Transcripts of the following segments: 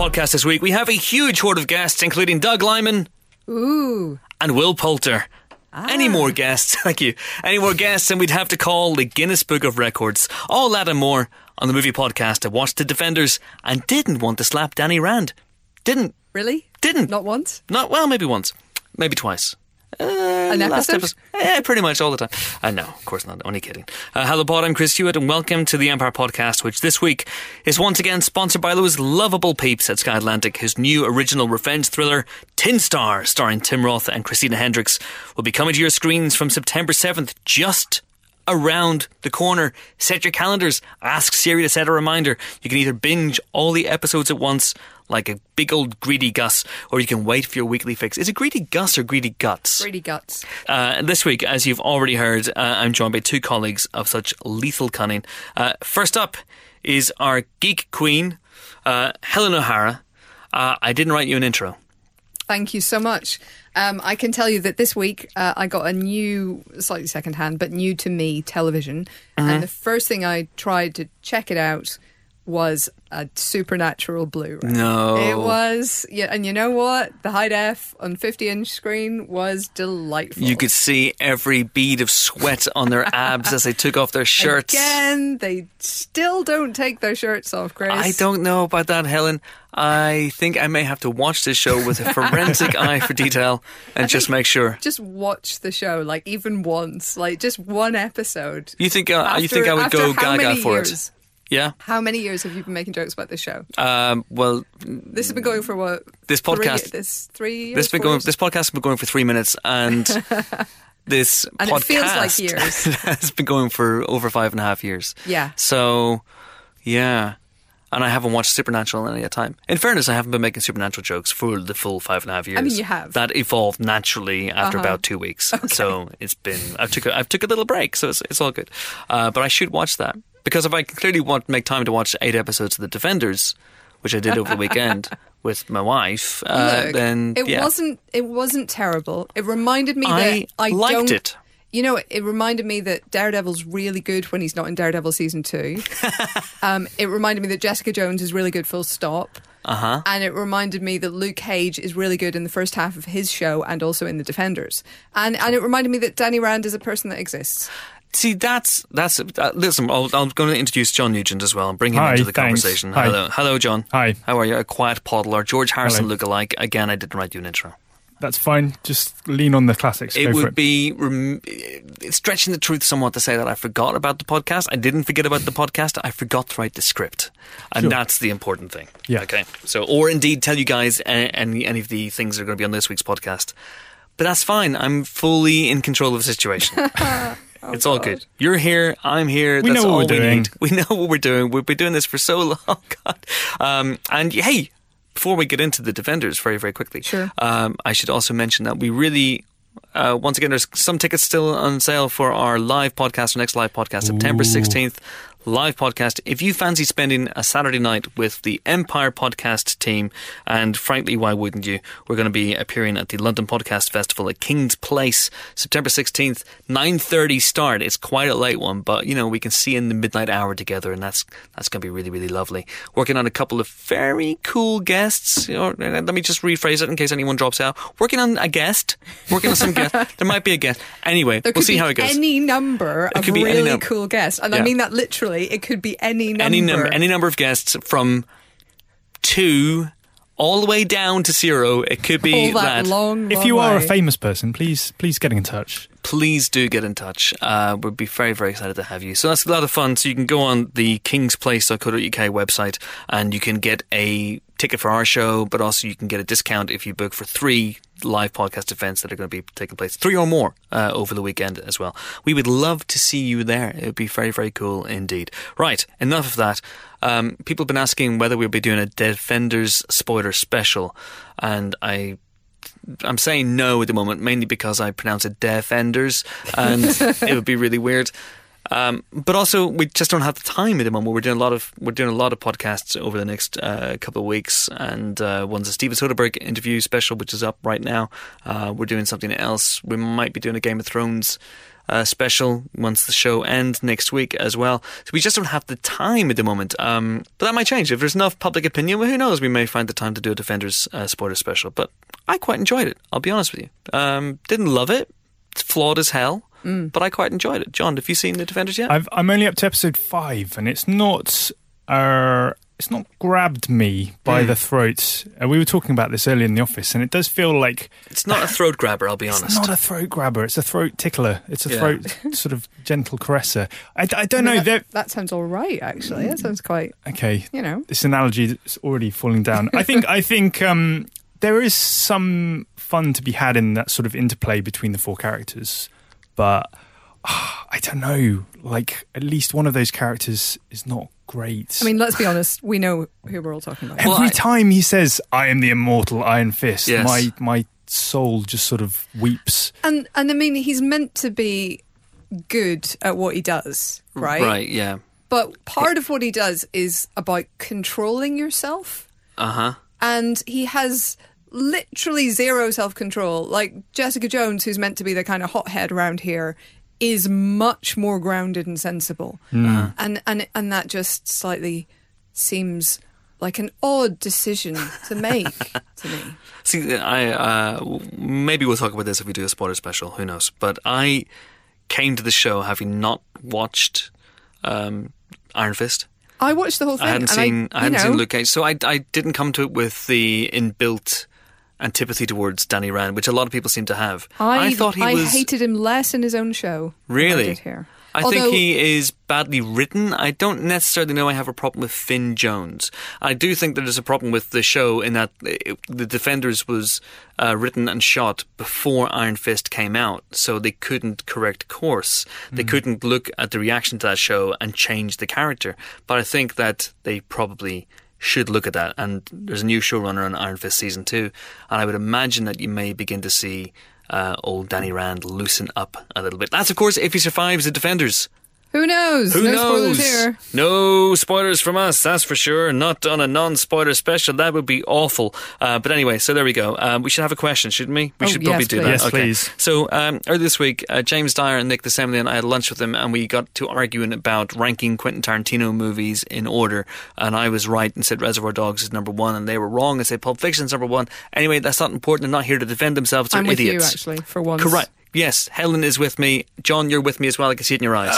podcast this week, we have a huge horde of guests, including Doug Liman Ooh. and Will Poulter. Any ah. more guests? Thank you. Any more guests, and we'd have to call the Guinness Book of Records. All that and more on the movie podcast. I watched The Defenders and didn't want to slap Danny Rand. Didn't. Really? Didn't. Not once? Not well, maybe once, maybe twice. Uh, An last episode? Yeah, pretty much all the time. Uh, no, of course not. Only kidding. Uh, hello, Pod. I'm Chris Hewitt, and welcome to the Empire Podcast, which this week is once again sponsored by those lovable peeps at Sky Atlantic, whose new original revenge thriller, Tin Star, starring Tim Roth and Christina Hendricks, will be coming to your screens from September 7th, just around the corner. Set your calendars. Ask Siri to set a reminder. You can either binge all the episodes at once, like a big old greedy Gus, or you can wait for your weekly fix. Is it greedy Gus or greedy guts? Greedy guts. Uh, this week, as you've already heard, uh, I'm joined by two colleagues of such lethal cunning. Uh, first up is our geek queen, uh, Helen O'Hara. Uh, I didn't write you an intro. Thank you so much. Um, I can tell you that this week uh, I got a new, slightly secondhand, but new to me television. And the first thing I tried to check it out was a supernatural Blu-ray. No. It was, yeah, and you know what? The high def on 50 inch screen was delightful. You could see every bead of sweat on their abs as they took off their shirts. Again, they still don't take their shirts off, Chris. I don't know about that, Helen. I think I may have to watch this show with a forensic eye for detail and just make sure. Just watch the show, like even once, like just one episode. You think uh, you think I would go gaga for years? it? Yeah. How many years have you been making jokes about this show? Um, well, This has been going for what? This three- podcast- this three years. this been going. years? This podcast has been going for three minutes, and this And it podcast feels like years. has been going for over five and a half years. Yeah. So, yeah. And I haven't watched Supernatural in any time. In fairness, I haven't been making Supernatural jokes for the full five and a half years. I mean, you have. That evolved naturally after Uh-huh. about two weeks. So it's been. I took. A, I took a little break, so it's, it's all good. Uh, but I should watch that because if I clearly want to make time to watch eight episodes of The Defenders, which I did over the weekend with my wife, uh, Look, then it yeah. wasn't. It wasn't terrible. It reminded me I that I liked don't, it. You know, it reminded me that Daredevil's really good when he's not in Daredevil season two. um, it reminded me that Jessica Jones is really good. Full stop. Uh huh. And it reminded me that Luke Cage is really good in the first half of his show and also in The Defenders. And and it reminded me that Danny Rand is a person that exists. See, that's that's. Uh, listen, I'll, I'm going to introduce John Nugent as well and bring him Hi, into the thanks. conversation. Hi. Hello, hello, John. Hi. How are you? A quiet podler, George Harrison Hello. look-alike. Again, I didn't write you an intro. That's fine. Just lean on the classics. It Go would it. be rem- stretching the truth somewhat to say that I forgot about the podcast. I didn't forget about the podcast. I forgot to write the script, and Sure. that's the important thing. Yeah. Okay. So, or indeed, tell you guys uh, any any of the things that are going to be on this week's podcast. But that's fine. I'm fully in control of the situation. it's all good. You're here. I'm here. We that's know what all we're we doing. need. We know what we're doing. We've been doing this for so long. God. Um, and hey, before we get into the defenders, very very quickly, Sure. um, I should also mention that we really. Uh, once again, there's some tickets still on sale for our live podcast, our next live podcast, September 16th. Live podcast. If you fancy spending a Saturday night with the Empire podcast team, and frankly, why wouldn't you? We're going to be appearing at the London Podcast Festival at King's Place, September 16th, 9.30 start. It's quite a late one, but you know, we can see in the midnight hour together, and that's that's going to be really, really lovely. Working on a couple of very cool guests. Know, uh, let me just rephrase it in case anyone drops out. Working on a guest. Working on some guest. There might be a guest. Anyway, we'll see how it goes. any number of could be any really num- cool guests, and Yeah. I mean that literally. It could be any number. any number any number of guests from two all the way down to zero. It could be All that long. if long you are a famous person, please please get in touch. please do get in touch. Uh, we'd be very, very excited to have you. So that's a lot of fun. So you can go on the kingsplace.co.uk website and you can get a ticket for our show, but also you can get a discount if you book for three live podcast events that are going to be taking place, three or more uh, over the weekend as well. We would love to see you there. It would be very, very cool indeed. Right, enough of that. Um, people have been asking whether we'll be doing a Defenders spoiler special, and I I'm saying no at the moment, mainly because I pronounce it defenders, and it would be really weird. Um, but also, we just don't have the time at the moment. We're doing a lot of we're doing a lot of podcasts over the next uh, couple of weeks, and uh, one's a Steven Soderbergh interview special, which is up right now. Uh, we're doing something else. We might be doing a Game of Thrones uh, special once the show ends next week as well. So we just don't have the time at the moment. Um, but that might change. If there's enough public opinion, well, who knows? We may find the time to do a Defenders uh, spoiler special. But I quite enjoyed it, I'll be honest with you. Um, didn't love it. It's flawed as hell. But I quite enjoyed it. John, have you seen the Defenders yet? I've, I'm only up to episode five, and it's not. Uh, it's not grabbed me by Mm. the throat. Uh, we were talking about this earlier in the office, and it does feel like it's not a throat grabber, I'll be honest. it's honest. not a throat grabber. It's a throat tickler. It's a Yeah. throat sort of gentle caresser. I, I don't I mean, know. that, that sounds all right, actually. That sounds quite, Okay, you know. this analogy is already falling down. I think I think um, there is some fun to be had in that sort of interplay between the four characters, but ah, I don't know. Like at least one of those characters is not great. I mean, let's be honest. We know who we're all talking about. every Well, I- time he says, "I am the immortal Iron Fist," Yes. my my soul just sort of weeps. And and I mean, he's meant to be good at what he does, right? Right, yeah. But part of what he does is about controlling yourself. Uh huh. and he has literally zero self control. Like Jessica Jones, who's meant to be the kind of hothead around here, is much more grounded and sensible, and and and that just slightly seems like an odd decision to make to me. See, I uh, maybe we'll talk about this if we do a spoiler special. Who knows? But I came to the show having not watched um, Iron Fist. I watched the whole thing. I hadn't and seen. I, you hadn't know, seen Luke Cage, so I, I didn't come to it with the inbuilt antipathy towards Danny Rand, which a lot of people seem to have. I, thought he I was hated him less in his own show. than I Really? did here. I Although, think he is badly written. I don't necessarily know I have a problem with Finn Jones. I do think that there's a problem with the show in that it, the Defenders was uh, written and shot before Iron Fist came out, so they couldn't correct course. They couldn't look at the reaction to that show and change the character. But I think that they probably should look at that. And there's a new showrunner on Iron Fist season two, and I would imagine that you may begin to see. Uh, old Danny Rand loosen up a little bit. That's, of course, if he survives the Defenders. Who knows? Who no knows? spoilers here. No spoilers from us, that's for sure. Not on a non-spoiler special. That would be awful. Uh, but anyway, so there we go. Um, we should have a question, shouldn't we? We Oh, should probably yes, do please. that. Yes, okay. please. So um, earlier this week, uh, James Dyer and Nick de Semlyen, I had lunch with them, and we got to arguing about ranking Quentin Tarantino movies in order. And I was right and said Reservoir Dogs is number one, and they were wrong and said Pulp Fiction is number one. Anyway, that's not important. They're not here to defend themselves. They're I'm with idiots. you actually for once. Correct. Yes, Helen is with me. John, you're with me as well. I can see it in your eyes.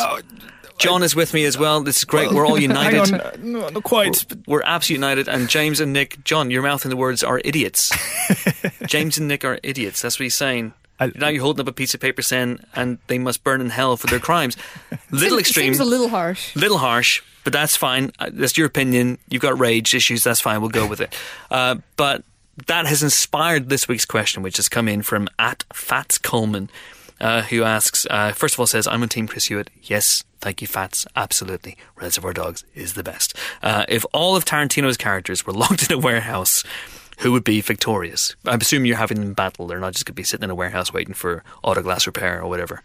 John is with me as well. This is great. We're all united. Hang on, no, not quite. but We're absolutely united. And James and Nick, John, your mouth and the words are idiots. James and Nick are idiots. That's what he's saying. I- now you're holding up a piece of paper saying, and they must burn in hell for their crimes. Little It extreme, Seems a little harsh. little harsh, but that's fine. Uh, That's your opinion. You've got rage issues. That's fine. We'll go with it. Uh, but that has inspired this week's question, which has come in from at Fats Coleman, uh, who asks, uh, first of all, says, I'm on Team Chris Hewitt. Yes, thank you, Fats. Absolutely. Reservoir Dogs is the best. Uh, if all of Tarantino's characters were locked in a warehouse, who would be victorious? I'm assuming you're having them battle. They're not just going to be sitting in a warehouse waiting for auto glass repair or whatever.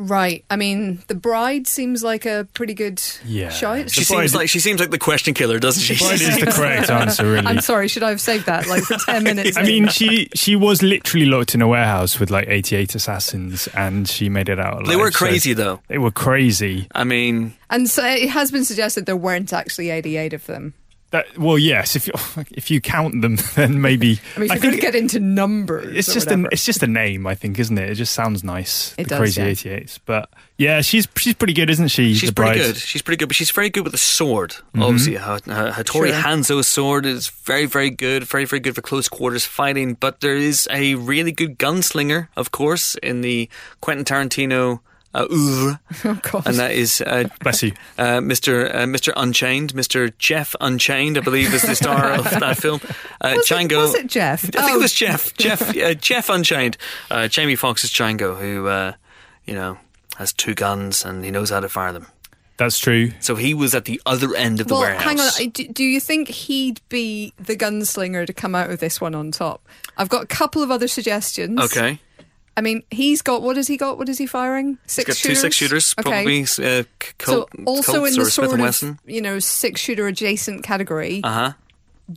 Right. I mean, the bride seems like a pretty good Yeah. shout. She The seems like she seems like the question killer, doesn't she? Bride is the correct answer, really. I'm sorry, should I have saved that like for 10 minutes? I mean, she she was literally locked in a warehouse with like 88 assassins, and she made it out. Alive, They were so crazy though. they were crazy. I mean, and so it has been suggested there weren't actually 88 of them. That, well, yes. If you if you count them, then maybe. I mean, if you're going to get into numbers, it's or just a it's just a name, I think, isn't it? It just sounds nice. It the does, crazy yeah. 88s, but yeah, she's she's pretty good, isn't she? she's the pretty bride? good. She's pretty good, but she's very good with a sword. Mm-hmm. Obviously, H- H- Hattori Sure. Hanzo's sword is very, very good. Very, very good for close quarters fighting. But there is a really good gunslinger, of course, in the Quentin Tarantino. Uh, oeuvre, Oh, and that is uh, Bless you. uh, Mr. Uh, Mr. Unchained, Mr. Jeff Unchained, I believe, is the star of that film. Uh, was, Django. it, was it Jeff? I think Oh, it was Jeff. Jeff. Uh, Jeff Unchained. Uh, Jamie Foxx's Django, who uh, you know has two guns and he knows how to fire them. That's true. So he was at the other end of the Well, warehouse. hang on. Do, do you think he'd be the gunslinger to come out of this one on top? I've got a couple of other suggestions. Okay. I mean, he's got what has he got? What is he firing? He's Six got two shooters. six shooters, Okay. probably. Uh, Colt, so also in the sort of you know six shooter adjacent category, Uh huh.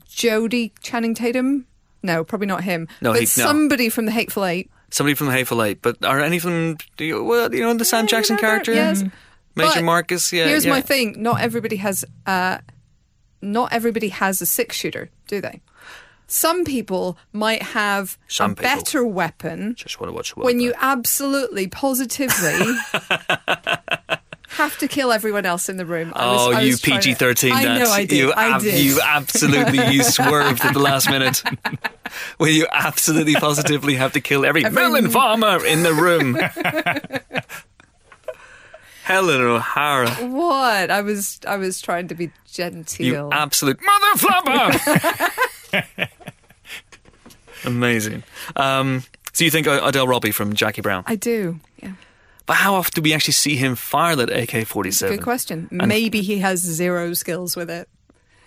Jodie Channing Tatum. No, probably not him. No, but he- no. somebody from the Hateful Eight. Somebody from the Hateful Eight, but are any of them? Do you, well, you know the Sam Yeah, Jackson you know character, yes. Major But Marcus. Yeah. Here's yeah. my thing: not everybody has, uh, not everybody has a six shooter, do they? Some people might have Some a people. better weapon Just want to watch. when you absolutely, positively have to kill everyone else in the room. I was- Oh, I you was trying to- PG thirteen! I know I did. You, I ab- did. you absolutely you swerved at the last minute. when you absolutely positively have to kill every, Every- melon farmer in the room. Helen O'Hara, What? I was I was trying to be genteel. you absolute mother flubber! Amazing. Um, so you think Ordell Robbie from Jackie Brown? I do. Yeah. But how often do we actually see him fire that AK forty seven? Good question. Maybe he has zero skills with it.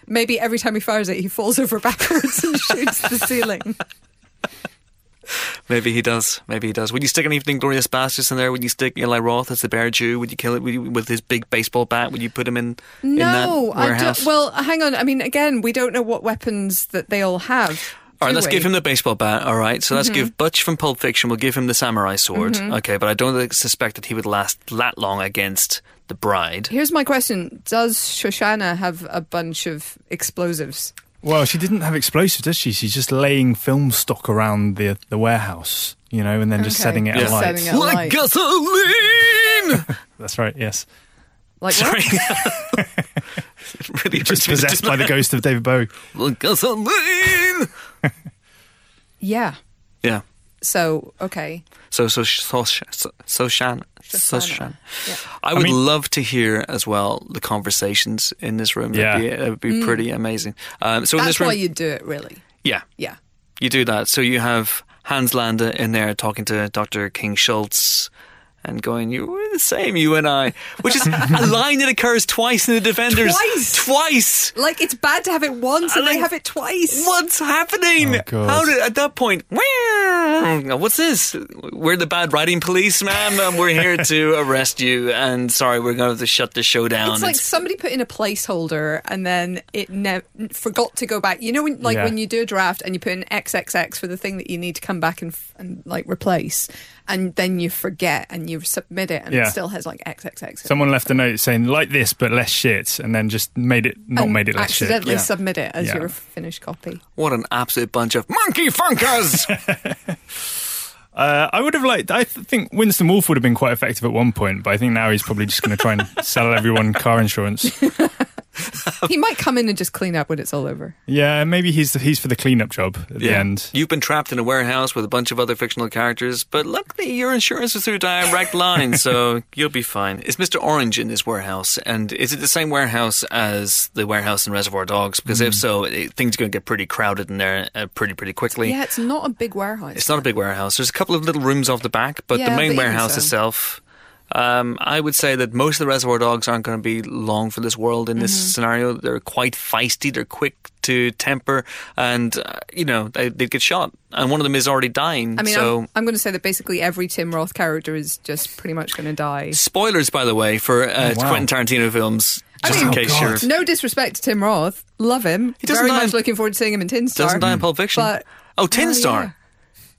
Maybe every time he fires it, he falls over backwards and shoots the ceiling. Maybe he does. Maybe he does. Would you stick anything Glorious Bastards in there? Would you stick Eli Roth as the Bear Jew? Would you kill it would you, with his big baseball bat? Would you put him in, in that No, I don't. Well, hang on. I mean, again, we don't know what weapons that they all have. All right, let's give him the baseball bat. All right, so let's Mm-hmm. give Butch from Pulp Fiction. We'll give him the samurai sword. Okay, but I don't suspect that he would last that long against the bride. Here's my question: Does Shosanna have a bunch of explosives? Well, she didn't have explosives, does she? She's just laying film stock around the the warehouse, you know, and then just Okay. setting it Just alight. setting it alight. Like gasoline. That's right. Yes, Like Sorry. what? really just possessed by the ghost of David Bowie. Like gasoline. Yeah. Yeah. So okay. So so so so, so Shan. So Shan. Yeah. I would mean- love to hear as well the conversations in this room. Yeah. That'd be, that'd be pretty amazing. Um, so in Mm. That's this room, why you do it, really. yeah, Yeah. you do that. So you have Hans Landa in there talking to Dr. King Schultz and going, "You were the same, you and I," which is a line that occurs twice in the Defenders. Twice? Twice. Like it's bad to have it once, and I they have it twice. What's happening? Oh, How did at that point? What's this? We're the bad writing police, ma'am. and we're here to arrest you. And sorry, we're going to have to shut the show down. It's like somebody put in a placeholder and then it ne- forgot to go back. You know, when, like Yeah. when you do a draft and you put in XXX for the thing that you need to come back and, and like replace, and then you forget and you submit it and Yeah. it still has like XXX. Someone left a note saying like this, but less shit, and then just made it not and made it less shit. accidentally Yeah. submit it as Yeah. your finished copy. what an absolute bunch of monkey funkers. Uh, I would have liked. I th- think Winston Wolfe would have been quite effective at one point, but I think now he's probably just going to try and sell everyone car insurance. he might come in and just clean up when it's all over. Yeah, maybe he's the, he's for the cleanup job at the end. You've been trapped in a warehouse with a bunch of other fictional characters, but luckily your insurance is through Direct Line, so you'll be fine. Is Mr. Orange in this warehouse? And is it the same warehouse as the warehouse in Reservoir Dogs? Because Hmm. if so, it, things are going to get pretty crowded in there uh, pretty, pretty quickly. Yeah, it's not a big warehouse. It's not a big warehouse. There's a couple of little rooms off the back, but Yeah, the main but warehouse so. itself. Um, I would say that most of the Reservoir Dogs aren't going to be long for this world in this Mm-hmm. scenario. They're quite feisty. They're quick to temper, and uh, you know they they get shot. And one of them is already dying. I mean, so I'm, I'm going to say that basically every Tim Roth character is just pretty much going to die. spoilers, by the way, for uh, Oh, wow. Quentin Tarantino films. I Just mean- in case Oh, you're God. No disrespect to Tim Roth, love him. He doesn't Very die much in- looking forward to seeing him in Tin Star. doesn't die in Pulp Fiction. But oh, Tin Oh, Star. yeah.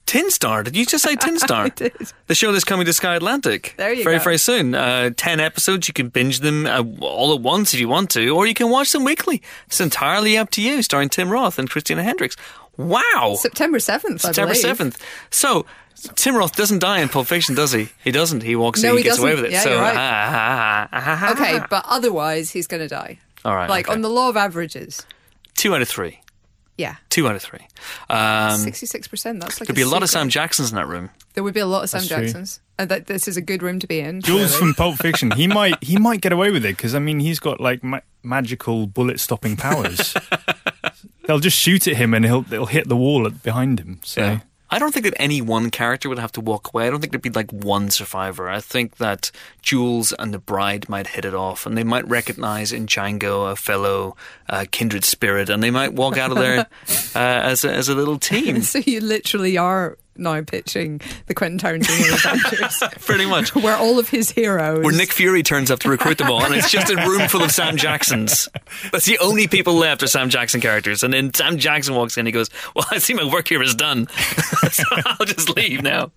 Tin Star. Did you just say Tin Star? The show that's coming to Sky Atlantic. There you very, go. very very soon. Uh, Ten episodes. You can binge them uh, all at once if you want to, or you can watch them weekly. It's entirely up to you. Starring Tim Roth and Christina Hendricks. Wow. September 7th, I September believe. seventh. So. Tim Roth doesn't die in Pulp Fiction, does he? He doesn't. He walks No, in, he, he gets away doesn't. with it. Yeah, so, you're right. ah, ah, ah, ah, ah, Okay, but otherwise he's going to die. all right. Like okay. on the law of averages. two out of three. Yeah. Two out of three. Um, 66%. That's like there'd be a lot of secret. Sam Jacksons in that room. There would be a lot of Sam That's true. Jacksons. And that this is a good room to be in. Jules from Pulp Fiction, he might he might get away with it because I mean he's got like ma- magical bullet stopping powers. They'll just shoot at him and he'll it'll hit the wall at, behind him. So I don't think that any one character would have to walk away. I don't think there'd be like one survivor. I think that Jules and the bride might hit it off, and they might recognize in Django a fellow uh, kindred spirit, and they might walk out of there uh, as a, as a little team. So you literally are now pitching the Quentin Tarantino Avengers, Pretty much. where all of his heroes. Where Nick Fury turns up to recruit them all, and it's just a room full of Sam Jacksons. That's the only people left are Sam Jackson characters. And then Sam Jackson walks in and he goes, Well, I see my work here is done. so I'll just leave now.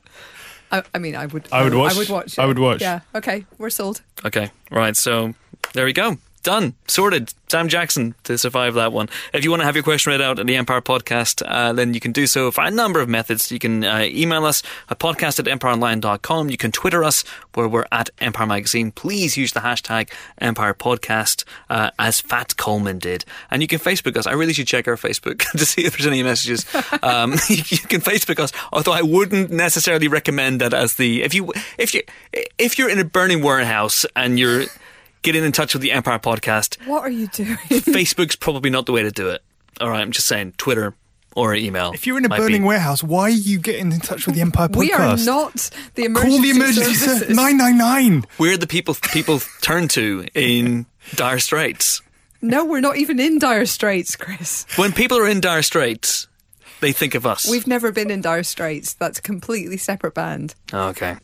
I, I mean, I would. I would watch. I would watch. I would watch. Yeah. Okay, we're sold. Okay, right. So there we go. Done. Sorted. Sam Jackson to survive that one. If you want to have your question read out at the Empire Podcast, uh, then you can do so via a number of methods. You can uh, email us at podcast at empireonline.com. You can Twitter us where we're at Empire Magazine. Please use the hashtag Empire Podcast uh, as Fat Coleman did. And you can Facebook us. I really should check our Facebook to see if there's any messages. Um, you, you can Facebook us, although I wouldn't necessarily recommend that as the if you if you if you're in a burning warehouse and you're getting in touch with the Empire Podcast. What are you doing? Facebook's probably not the way to do it. All right, I'm just saying Twitter or email. If you're in a burning be. warehouse, why are you getting in touch with the Empire Podcast? we are not the emergency Call the emergency services. Nine nine nine. we're the people people turn to in dire straits. No, we're not even in dire straits, Chris. When people are in dire straits, they think of us. We've never been in dire straits. That's a completely separate band. Oh, okay.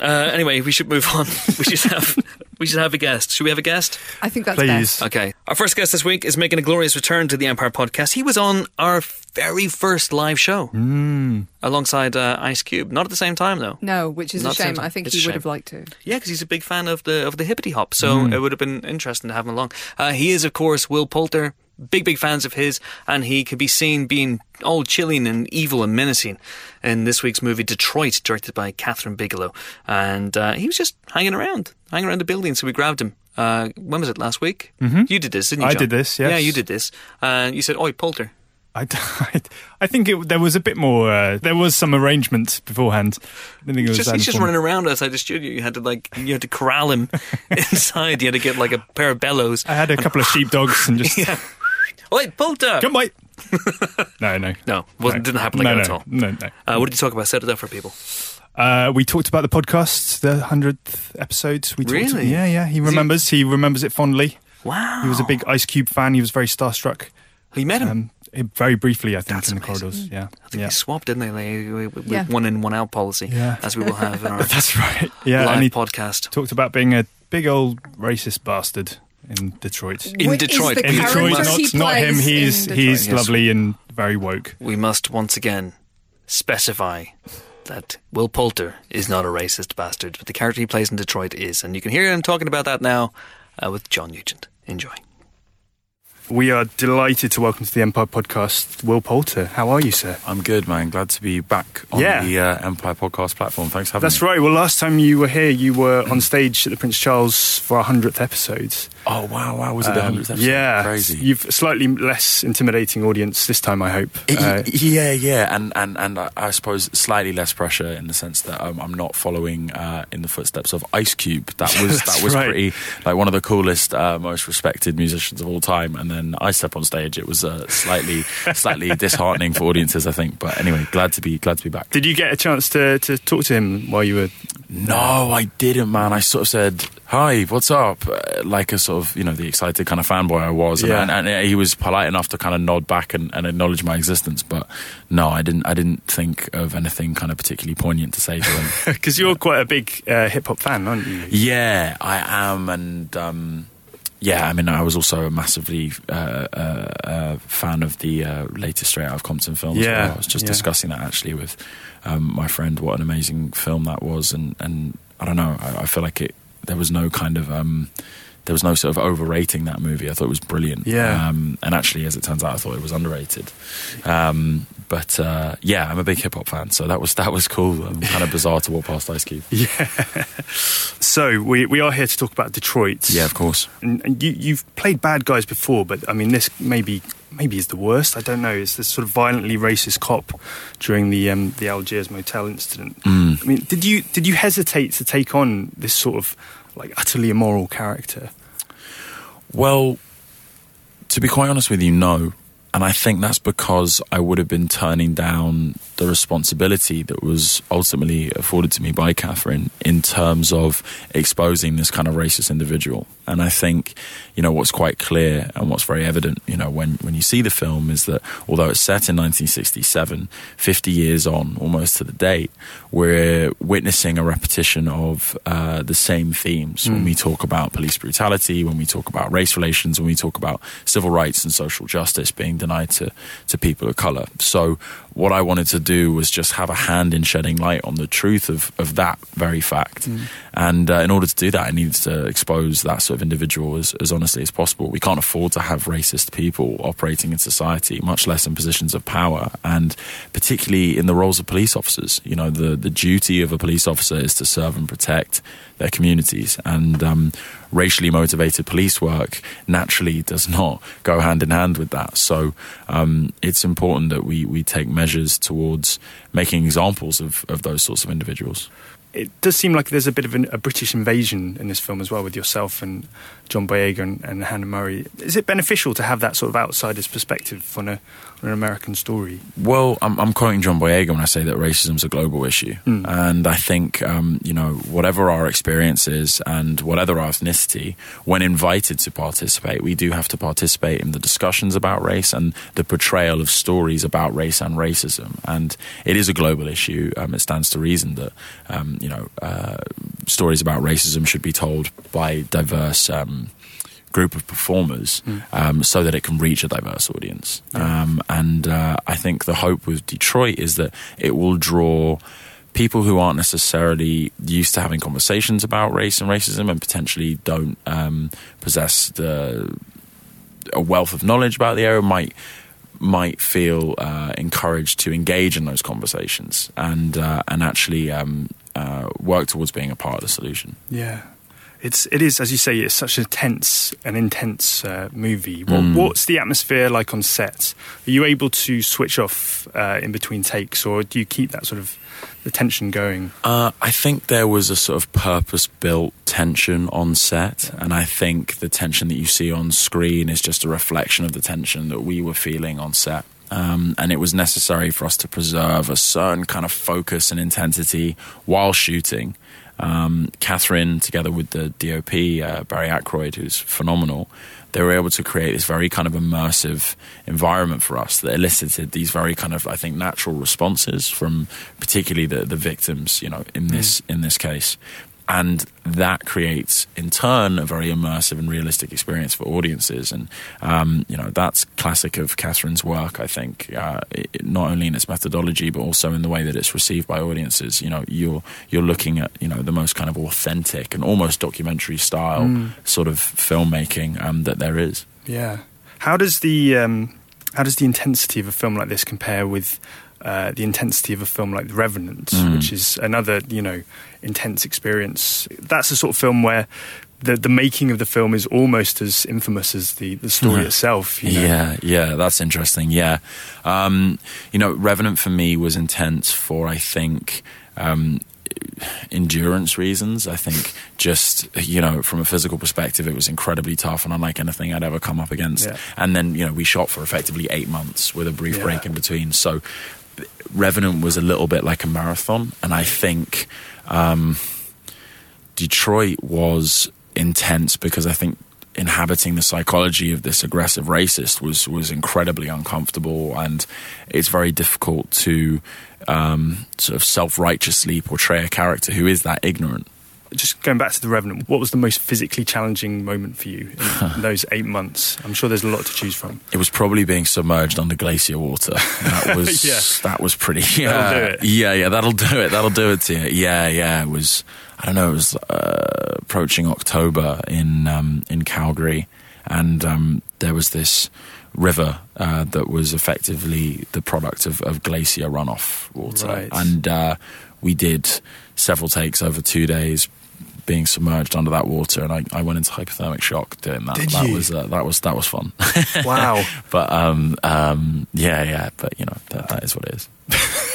Uh, anyway, we should move on. We should have we should have a guest. Should we have a guest? I think that's Please. best. Okay. Our first guest this week is making a glorious return to the Empire podcast. He was on our very first live show Hmm. alongside uh, Ice Cube. Not at the same time, though. No, which is Not a shame. I think it's he would have liked to. Yeah, because he's a big fan of the of the hippity hop, so it would have been interesting to have him along. Uh, he is, of course, Will Poulter. Big, big fans of his, and he could be seen being all chilling and evil and menacing in this week's movie Detroit, directed by Kathryn Bigelow. And uh, he was just hanging around, hanging around the building, so we grabbed him. Uh, when was it? Last week? Mm-hmm. You did this, didn't you? I did this, yes. Yeah, you did this. And you said, "Oi, Poulter." I, I think it, there was a bit more. Uh, there was some arrangement beforehand. I think it was. Just, he's just running around outside the studio. You had to like, you had to corral him inside. You had to get like a pair of bellows. I had a couple of sheepdogs and just Yeah. Oi, Poulter! come wait. no, no, No, wasn't, didn't happen like no, that no, at all. No, no. Uh, what did you talk about? Set it up for people. Uh, we talked about the podcast, the hundredth episode. We talked Really? yeah, yeah. He remembers. He remembers it fondly. Wow. He was a big Ice Cube fan. He was very starstruck. You met him. Um, very briefly, I think, That's in the amazing. corridors. Yeah, I think yeah. they swapped, didn't they? Like, with, with Yeah. one in, one out policy, Yeah. as we will have in our That's right. Yeah, live and he podcast. talked about being a big old racist bastard in Detroit. In What is Detroit. the In Detroit, not, he not him. plays He's in he's Detroit? lovely and very woke. We must once again specify that Will Poulter is not a racist bastard, but the character he plays in Detroit is. And you can hear him talking about that now uh, with John Nugent. Enjoy. We are delighted to welcome to the Empire Podcast, Will Poulter. How are you, sir? I'm good, man. Glad to be back on Yeah. the uh, Empire Podcast platform. Thanks for having That's me. right. Well, last time you were here, you were on stage at the Prince Charles for our hundredth episode. Oh wow, wow! Was it the Um, hundredth episode? Yeah, crazy. You've slightly less intimidating audience this time, I hope. Y- Uh, yeah, yeah, and and and I, suppose slightly less pressure in the sense that um, I'm not following uh, in the footsteps of Ice Cube. That was That's that was right. pretty like one of the coolest, uh, most respected musicians of all time. And then I step on stage. It was uh, slightly slightly disheartening for audiences, I think. But anyway, glad to be glad to be back. did you get a chance to, to talk to him while you were? No, I didn't, man. I sort of said, "Hi, what's up?" Uh, like a sort of, you know, the excited kind of fanboy I was, and, Yeah. and, and he was polite enough to kind of nod back and, and acknowledge my existence. But no, I didn't. I didn't think of anything kind of particularly poignant to say to him. Because you're quite a big uh, hip hop fan, aren't you? yeah, I am, and um, yeah, I mean, I was also a massively uh, uh, uh, fan of the uh, latest Straight Outta Compton film. Yeah, well. I was just yeah. discussing that actually with um, my friend. What an amazing film that was, and and I don't know. I, I feel like it. There was no kind of. Um, there was no sort of overrating that movie. I thought it was brilliant. Yeah. Um, and actually, as it turns out, I thought it was underrated. Um, but uh, yeah, I'm a big hip hop fan, so that was that was cool. Um, kind of bizarre to walk past Ice Cube. Yeah. so we we are here to talk about Detroit. Yeah, of course. And, and you you've played bad guys before, but I mean this maybe maybe is the worst. I don't know. It's this sort of violently racist cop during the um, the Algiers motel incident. Mm. I mean, did you did you hesitate to take on this sort of like utterly immoral character? Well, to be quite honest with you, no. and I think that's because I would have been turning down the responsibility that was ultimately afforded to me by Kathryn in terms of exposing this kind of racist individual. And I think, you know, what's quite clear and what's very evident, you know, when, when you see the film is that although it's set in 1967, 50 years on, almost to the date, we're witnessing a repetition of uh, the same themes mm. when we talk about police brutality, when we talk about race relations, when we talk about civil rights and social justice being denied to, to people of color. So what I wanted to do was just have a hand in shedding light on the truth of, of that very fact. Mm. And uh, in order to do that, I needed to expose that sort of individual as, as honestly as possible. We can't afford to have racist people operating in society, much less in positions of power, and particularly in the roles of police officers. You know, the, the duty of a police officer is to serve and protect their communities. And um, racially motivated police work naturally does not go hand in hand with that. So um, it's important that we, we take measures towards making examples of, of those sorts of individuals it does seem like there's a bit of an, a British invasion in this film as well, with yourself and John Boyega and, and Hannah Murray. Is it beneficial to have that sort of outsider's perspective on, a, an American story? Well, I'm, I'm, quoting John Boyega when I say that racism is a global issue, mm. and I think um, you know whatever our experience is and whatever our ethnicity, when invited to participate, we do have to participate in the discussions about race and the portrayal of stories about race and racism. And it is a global issue. Um, it stands to reason that um, you know uh, stories about racism should be told by diverse. Um, group of performers mm. um, so that it can reach a diverse audience. Yeah. Um, and uh, I think the hope with Detroit is that it will draw people who aren't necessarily used to having conversations about race and racism and potentially don't um, possess the, a wealth of knowledge about the area might might feel uh, encouraged to engage in those conversations and uh, and actually um, uh, work towards being a part of the solution. Yeah, it's it is as you say it's such a tense an intense uh, movie. What, mm. what's the atmosphere like on set? Are you able to switch off uh, in between takes or do you keep that sort of the tension going? Uh, i think there was a sort of purpose built tension on set and i think the tension that you see on screen is just a reflection of the tension that we were feeling on set. Um, and it was necessary for us to preserve a certain kind of focus and intensity while shooting um, Kathryn, together with the DOP, uh, Barry Ackroyd, who's phenomenal, they were able to create this very kind of immersive environment for us that elicited these very kind of, I think, natural responses from particularly the, the victims, you know, in this mm. in this case and that creates in turn a very immersive and realistic experience for audiences. And um, you know that's classic of Kathryn's work i think. Uh, it, not only in its methodology but also in the way that it's received by audiences. You know you're you're looking at you know the most kind of authentic and almost documentary style mm. sort of filmmaking um, that there is. Yeah. How does the um, how does the intensity of a film like this compare with uh, the intensity of a film like The Revenant, mm. which is another, you know, intense experience. That's the sort of film where the the making of the film is almost as infamous as the, the story itself. You know? Yeah, yeah, that's interesting. Yeah, um, you know, Revenant for me was intense for I think. Um, endurance reasons. I think just you know from a physical perspective, it was incredibly tough and unlike anything I'd ever come up against. Yeah. And then you know we shot for effectively eight months with a brief yeah. break in between. So Revenant was a little bit like a marathon, and I think um, Detroit was intense because I think inhabiting the psychology of this aggressive racist was was incredibly uncomfortable, and it's very difficult to um, sort of self righteously portray a character who is that ignorant just going back to the Revenant, what was the most physically challenging moment for you in those eight months? I'm sure there's a lot to choose from. It was probably being submerged under glacier water. That was yeah. that was pretty. Yeah, yeah, yeah. That'll do it. That'll do it to you. Yeah, yeah. It was. I don't know. It was uh, approaching October in um, in Calgary, and um, there was this river uh, that was effectively the product of, of glacier runoff water, right. and uh, we did several takes over two days being submerged under that water, and I, I went into hypothermic shock doing that. Did that you? was uh, that was that was fun. Wow. but um, um, yeah, yeah. But you know that, that is what it is.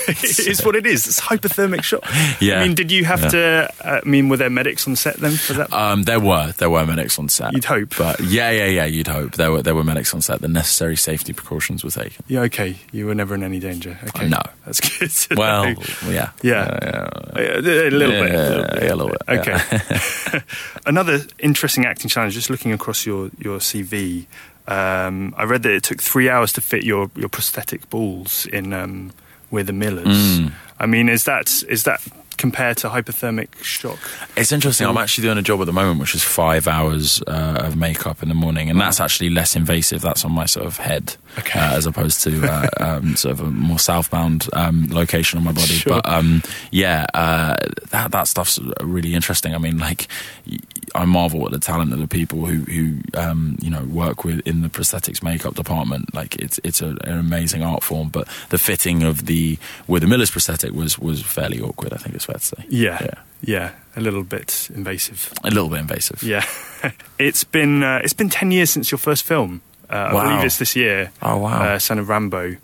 It is what it is. It's hypothermic shock. Yeah. I mean, did you have Yeah. to? Uh, I mean, were there medics on set then for that? Um, there were there were medics on set. You'd hope. but yeah, yeah, yeah. You'd hope there were there were medics on set. The necessary safety precautions were taken. yeah. Okay. You were never in any danger. Okay. No. That's good. Well, yeah, Yeah. yeah, Uh, a little bit. A little bit. yeah, a little bit, Okay. Another interesting acting challenge. Just looking across your your CV, um, I read that it took three hours to fit your your prosthetic balls in um, We're the Millers. Mm. I mean, is that is that compared to hypothermic shock? It's interesting. I'm actually doing a job at the moment, which is five hours uh, of makeup in the morning, and that's actually less invasive. That's on my sort of head, Okay. uh, as opposed to uh, um, sort of a more southbound um, location on my body. Sure. But um, yeah, uh, that that stuff's really interesting. I mean, like y- I marvel at the talent of the people who who um, you know work with in the prosthetics makeup department. Like it's it's a, an amazing art form. But the fitting of the with the Miller's prosthetic was was fairly awkward. I think it's fair to say. Yeah. Yeah. Yeah. A little bit invasive. A little bit invasive. Yeah. it's been uh, it's been ten years since your first film. Uh, I Wow. believe it's this year. Oh wow. uh, Son of Rambow.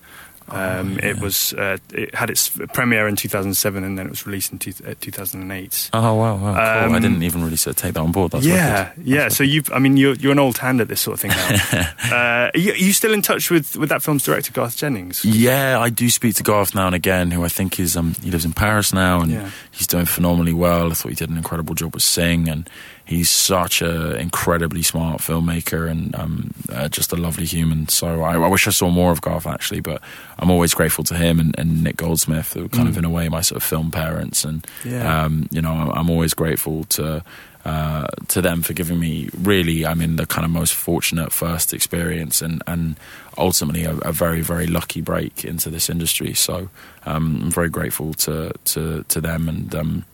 Um, yeah. It was uh, it had its premiere in 2007 and then it was released in two, uh, 2008. Oh wow, wow, cool! I Um, didn't even really sort of take that on board. That's yeah, yeah. So you, I mean, you're you're an old hand at this sort of thing now. uh, are, you, are you still in touch with, with that film's director, Garth Jennings? Yeah, I do speak to Garth now and again, who I think is um he lives in Paris now and Yeah. he's doing phenomenally well. I thought he did an incredible job with Sing, and he's such a incredibly smart filmmaker and um uh, just a lovely human. So I, I wish I saw more of Garth actually, but I'm always grateful to him and, and Nick Goldsmith, who are kind of Mm. in a way my sort of film parents, and Yeah. um you know I'm always grateful to. Uh, to them for giving me really, I mean, the kind of most fortunate first experience and, and ultimately a, a very, very lucky break into this industry. So um, I'm very grateful to, to, to them and um,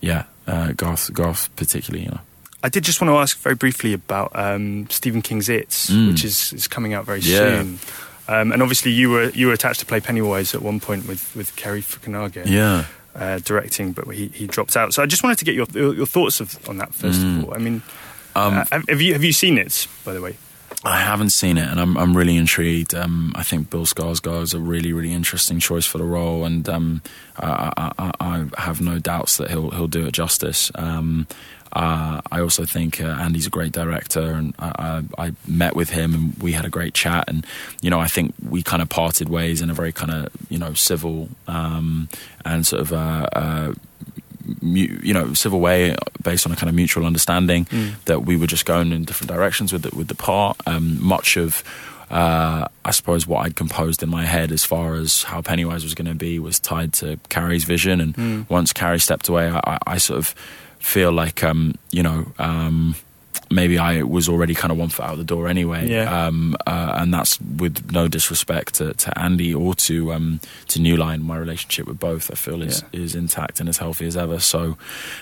yeah, uh, Garth, Garth particularly, you know. I did just want to ask very briefly about um, Stephen King's It, Mm. which is, is coming out very Yeah. soon. Um, and obviously, you were you were attached to play Pennywise at one point with with Cary Fukunaga Yeah. uh, directing, but he, he dropped out. So I just wanted to get your your, thoughts of, on that first Mm. of all. I mean, Um, uh, have, you have you seen it by the way? I haven't seen it, and I'm I'm really intrigued. Um, I think Bill Skarsgård is a really really interesting choice for the role, and um, I, I, I, I have no doubts that he'll he'll do it justice. Um, uh, I also think uh, Andy's a great director, and I, I, I met with him and we had a great chat. And you know, I think we kind of parted ways in a very kind of you know civil um, and sort of. Uh, uh, mu- you know, civil way based on a kind of mutual understanding Mm. that we were just going in different directions with the, with the part. Um, much of, uh, I suppose, what I'd composed in my head as far as how Pennywise was going to be was tied to Cary's vision. And Mm. once Carrie stepped away, I, I sort of feel like, um, you know, um, maybe I was already kind of one foot out the door anyway. Yeah. Um, uh, and that's with no disrespect to, to Andy or to um, to New Line. My relationship with both, I feel, is Yeah. is intact and as healthy as ever. So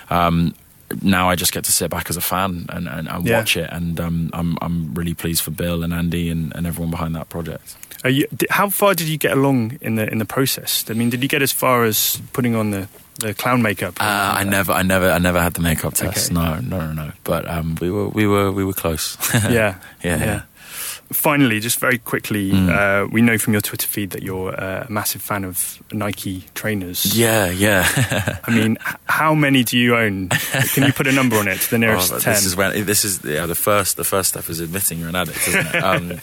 um, now I just get to sit back as a fan and, and, and Yeah. watch it. And um, I'm I'm really pleased for Bill and Andy and, and everyone behind that project. Are you, how far did you get along in the in the process? I mean, did you get as far as putting on the, the clown makeup? Uh, I never, I never, I never had the makeup test. Okay. No, no, no, no. But um, we were, we were, we were close. yeah, yeah, yeah. Finally, just very quickly, Mm. uh, we know from your Twitter feed that you're uh, a massive fan of Nike trainers. Yeah, yeah. I mean, how many do you own? Can you put a number on it? The nearest Oh, ten. This is when this is yeah. The first the first step is admitting you're an addict, isn't it? Um,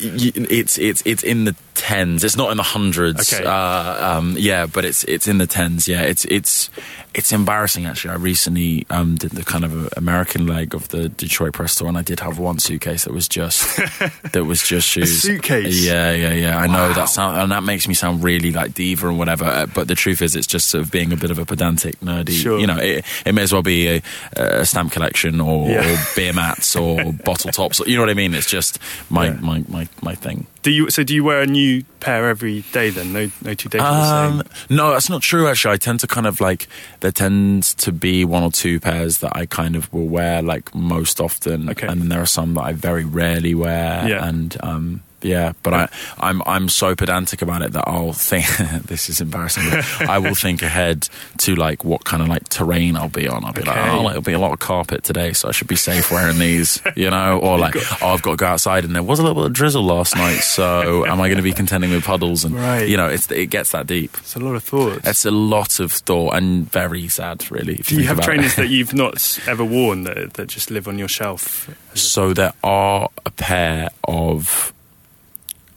it's it's it's in the tens. It's not in the hundreds. Okay. Uh, um, yeah, but it's it's in the tens. Yeah, it's it's it's embarrassing actually. I recently um, did the kind of American leg of the Detroit Press Tour, and I did have one suitcase that was just that was just shoes. suitcase? Yeah, yeah, yeah. I know that sound, and that makes me sound really like diva and whatever. uh, But the truth is, it's just sort of being a bit of a pedantic, nerdy. Sure. You know, it, it may as well be a, a stamp collection or, Yeah. or beer mats or bottle tops. You know what I mean? It's just my Yeah. my, my, my thing. Do you? So do you wear a new pair every day? Then no, no two days Um, same. no, that's not true. Actually, I tend to kind of like there tends to be one or two pairs that I kind of will wear like most often, Okay. and then there are some that I very rarely wear. Yeah. And um, Yeah, but I, I'm I'm so pedantic about it that I'll think this is embarrassing. but I will think ahead to like what kind of like terrain I'll be on. I'll be like, oh, it'll be a lot of carpet today, so I should be safe wearing these, you know, or like, oh, I've got to go outside, and there was a little bit of drizzle last night, so am I going to be contending with puddles? And Right. you know, it's it gets that deep. It's a lot of thought. It's a lot of thought and very sad, really. Do you think have it. trainers that you've not ever worn that, that just live on your shelf? So there are a pair of.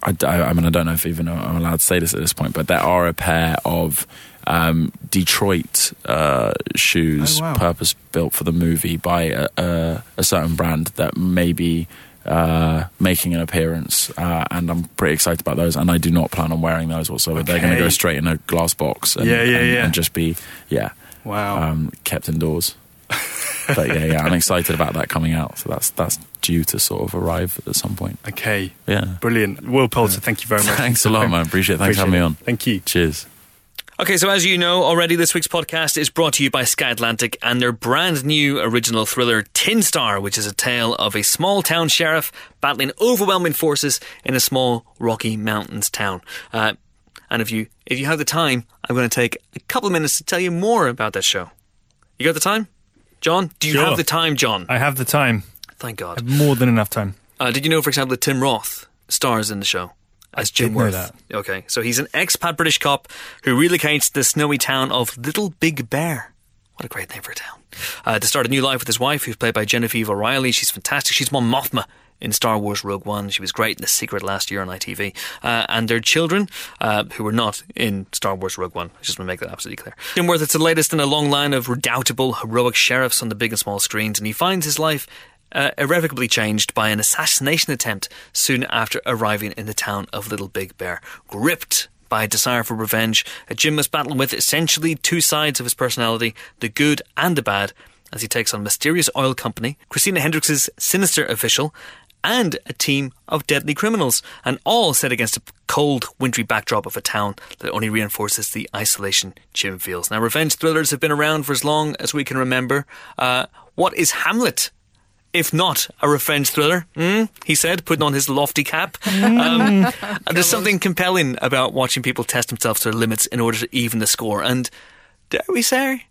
I, I mean, I don't know if even I'm allowed to say this at this point, but there are a pair of um, Detroit uh, shoes, Oh, wow. purpose built for the movie by a, a, a certain brand that may be uh, making an appearance, uh, and I'm pretty excited about those. And I do not plan on wearing those whatsoever. They're going to go straight in a glass box, and, Yeah, yeah, and, yeah. and just be yeah, Wow. um, kept indoors. but yeah, yeah, I'm excited about that coming out. So that's that's due to sort of arrive at some point. okay. Yeah. Brilliant. Will Poulter, thank you very much. Thanks a lot, man. Appreciate it. Thanks for having me on. Thank you. Cheers. Okay, so as you know already, this week's podcast is brought to you by Sky Atlantic and their brand new original thriller, Tin Star, which is a tale of a small town sheriff battling overwhelming forces in a small Rocky Mountains town. Uh, and if you if you have the time, I'm going to take a couple of minutes to tell you more about this show. You got the time, John? Do you Sure. have the time, John? I have the time. Thank I God. have more than enough time. Uh, did you know, for example, that Tim Roth stars in the show as Jim Worth? that. Okay, so he's an expat British cop who relocates to the snowy town of Little Big Bear. What a great name for a town. Uh, to start a new life with his wife, who's played by Genevieve O'Reilly. She's fantastic. She's Mon Mothma in Star Wars Rogue One. She was great in The Secret last year on ITV. Uh, and their children, uh, who were not in Star Wars Rogue One. I just want to make that absolutely clear. Jim Worth, it's the latest in a long line of redoubtable, heroic sheriffs on the big and small screens, and he finds his life uh, irrevocably changed by an assassination attempt soon after arriving in the town of Little Big Bear. Gripped by a desire for revenge, Jim must battle with essentially two sides of his personality, the good and the bad, as he takes on mysterious oil company, Christina Hendricks' sinister official, and a team of deadly criminals, and all set against a cold, wintry backdrop of a town that only reinforces the isolation Jim feels. Now, revenge thrillers have been around for as long as we can remember. Uh, what is Hamlet? If not a revenge thriller, hmm? he said, putting on his lofty cap. Um, there's something compelling about watching people test themselves to their limits in order to even the score. And dare we say,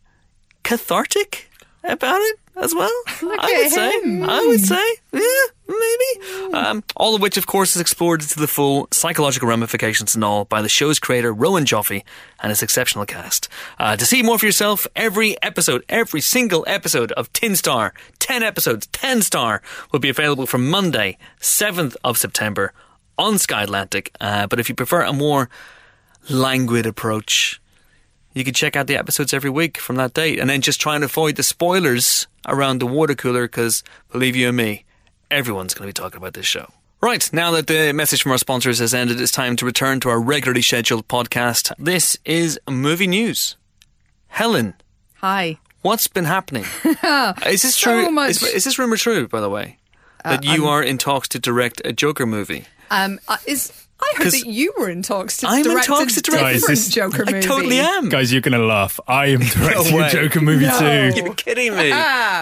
cathartic about it as well. Look I would at say. I would say. Yeah, maybe. Um, all of which, of course, is explored to the full psychological ramifications and all by the show's creator, Rowan Joffe, and his exceptional cast. Uh, to see more for yourself, every episode, every single episode of Tin Star, 10 episodes, 10 Star, will be available from Monday, 7th of September on Sky Atlantic. Uh, but if you prefer a more languid approach, you can check out the episodes every week from that date and then just try and avoid the spoilers around the water cooler because, believe you and me, everyone's going to be talking about this show. Right, now that the message from our sponsors has ended, it's time to return to our regularly scheduled podcast. This is movie news. Helen, Hi. what's been happening? is this So true? much- Is, is this rumor true, by the way? That you are in talks to direct a Joker movie? Um, uh, is I heard 'Cause that you were in talks to I'm in direct talks a to direct- different Guys, this- Joker I movie. totally am. Guys, you're going to laugh. I am directing way. a Joker movie No. too. You're kidding me.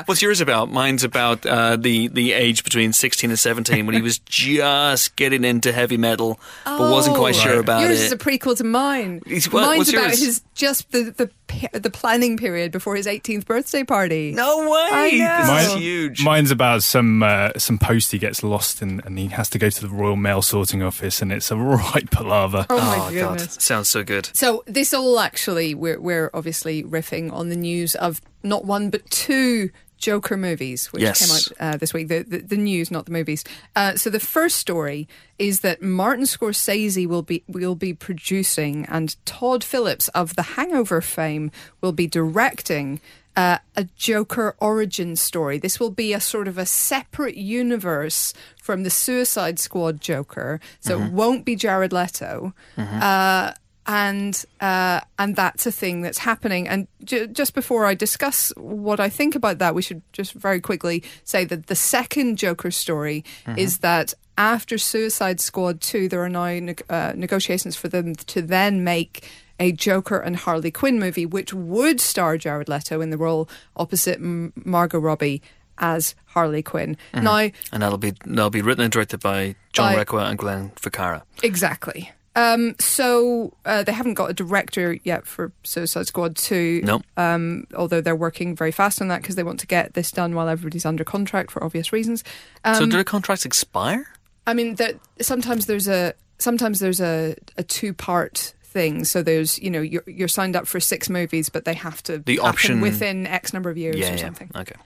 What's yours about? Mine's about uh, the the age between 16 and 17 when he was just getting into heavy metal, but wasn't quite Oh. sure Right. about Yours is a prequel to mine. It's- what- Mine's what's about yours? his just the the pe- the planning period before his 18th birthday party. no way! I know. This is Mine- huge. Mine's about some uh, some post he gets lost in, and he has to go to the Royal Mail sorting office, and it's a right palaver. Oh my oh god, sounds so good. So this all actually we're we're obviously riffing on the news of not one but two Joker movies, which Yes. came out uh, this week. The, the the news, not the movies. Uh, so the first story is that Martin Scorsese will be will be producing, and Todd Phillips of the Hangover fame will be directing. Uh, a Joker origin story. This will be a sort of a separate universe from the Suicide Squad Joker, so it won't be Jared Leto. Uh, and uh, and that's a thing that's happening. And ju- just before I discuss what I think about that, we should just very quickly say that the second Joker story is that after Suicide Squad two, there are now neg- uh, negotiations for them to then make a Joker and Harley Quinn movie, which would star Jared Leto in the role opposite M- Margot Robbie. as Harley Quinn. Mm-hmm. Now, and that'll be that'll be written and directed by John By- Requa and Glenn Ficarra. exactly. Um, so uh, they haven't got a director yet for Suicide Squad 2. No. Um, although they're working very fast on that because they want to get this done while everybody's under contract for obvious reasons. Um, so do their contracts expire? I mean, that sometimes there's a sometimes there's a, a two part thing. So there's you know you're you're signed up for six movies, but they have to The option- within X number of years Yeah, or yeah. something. Okay.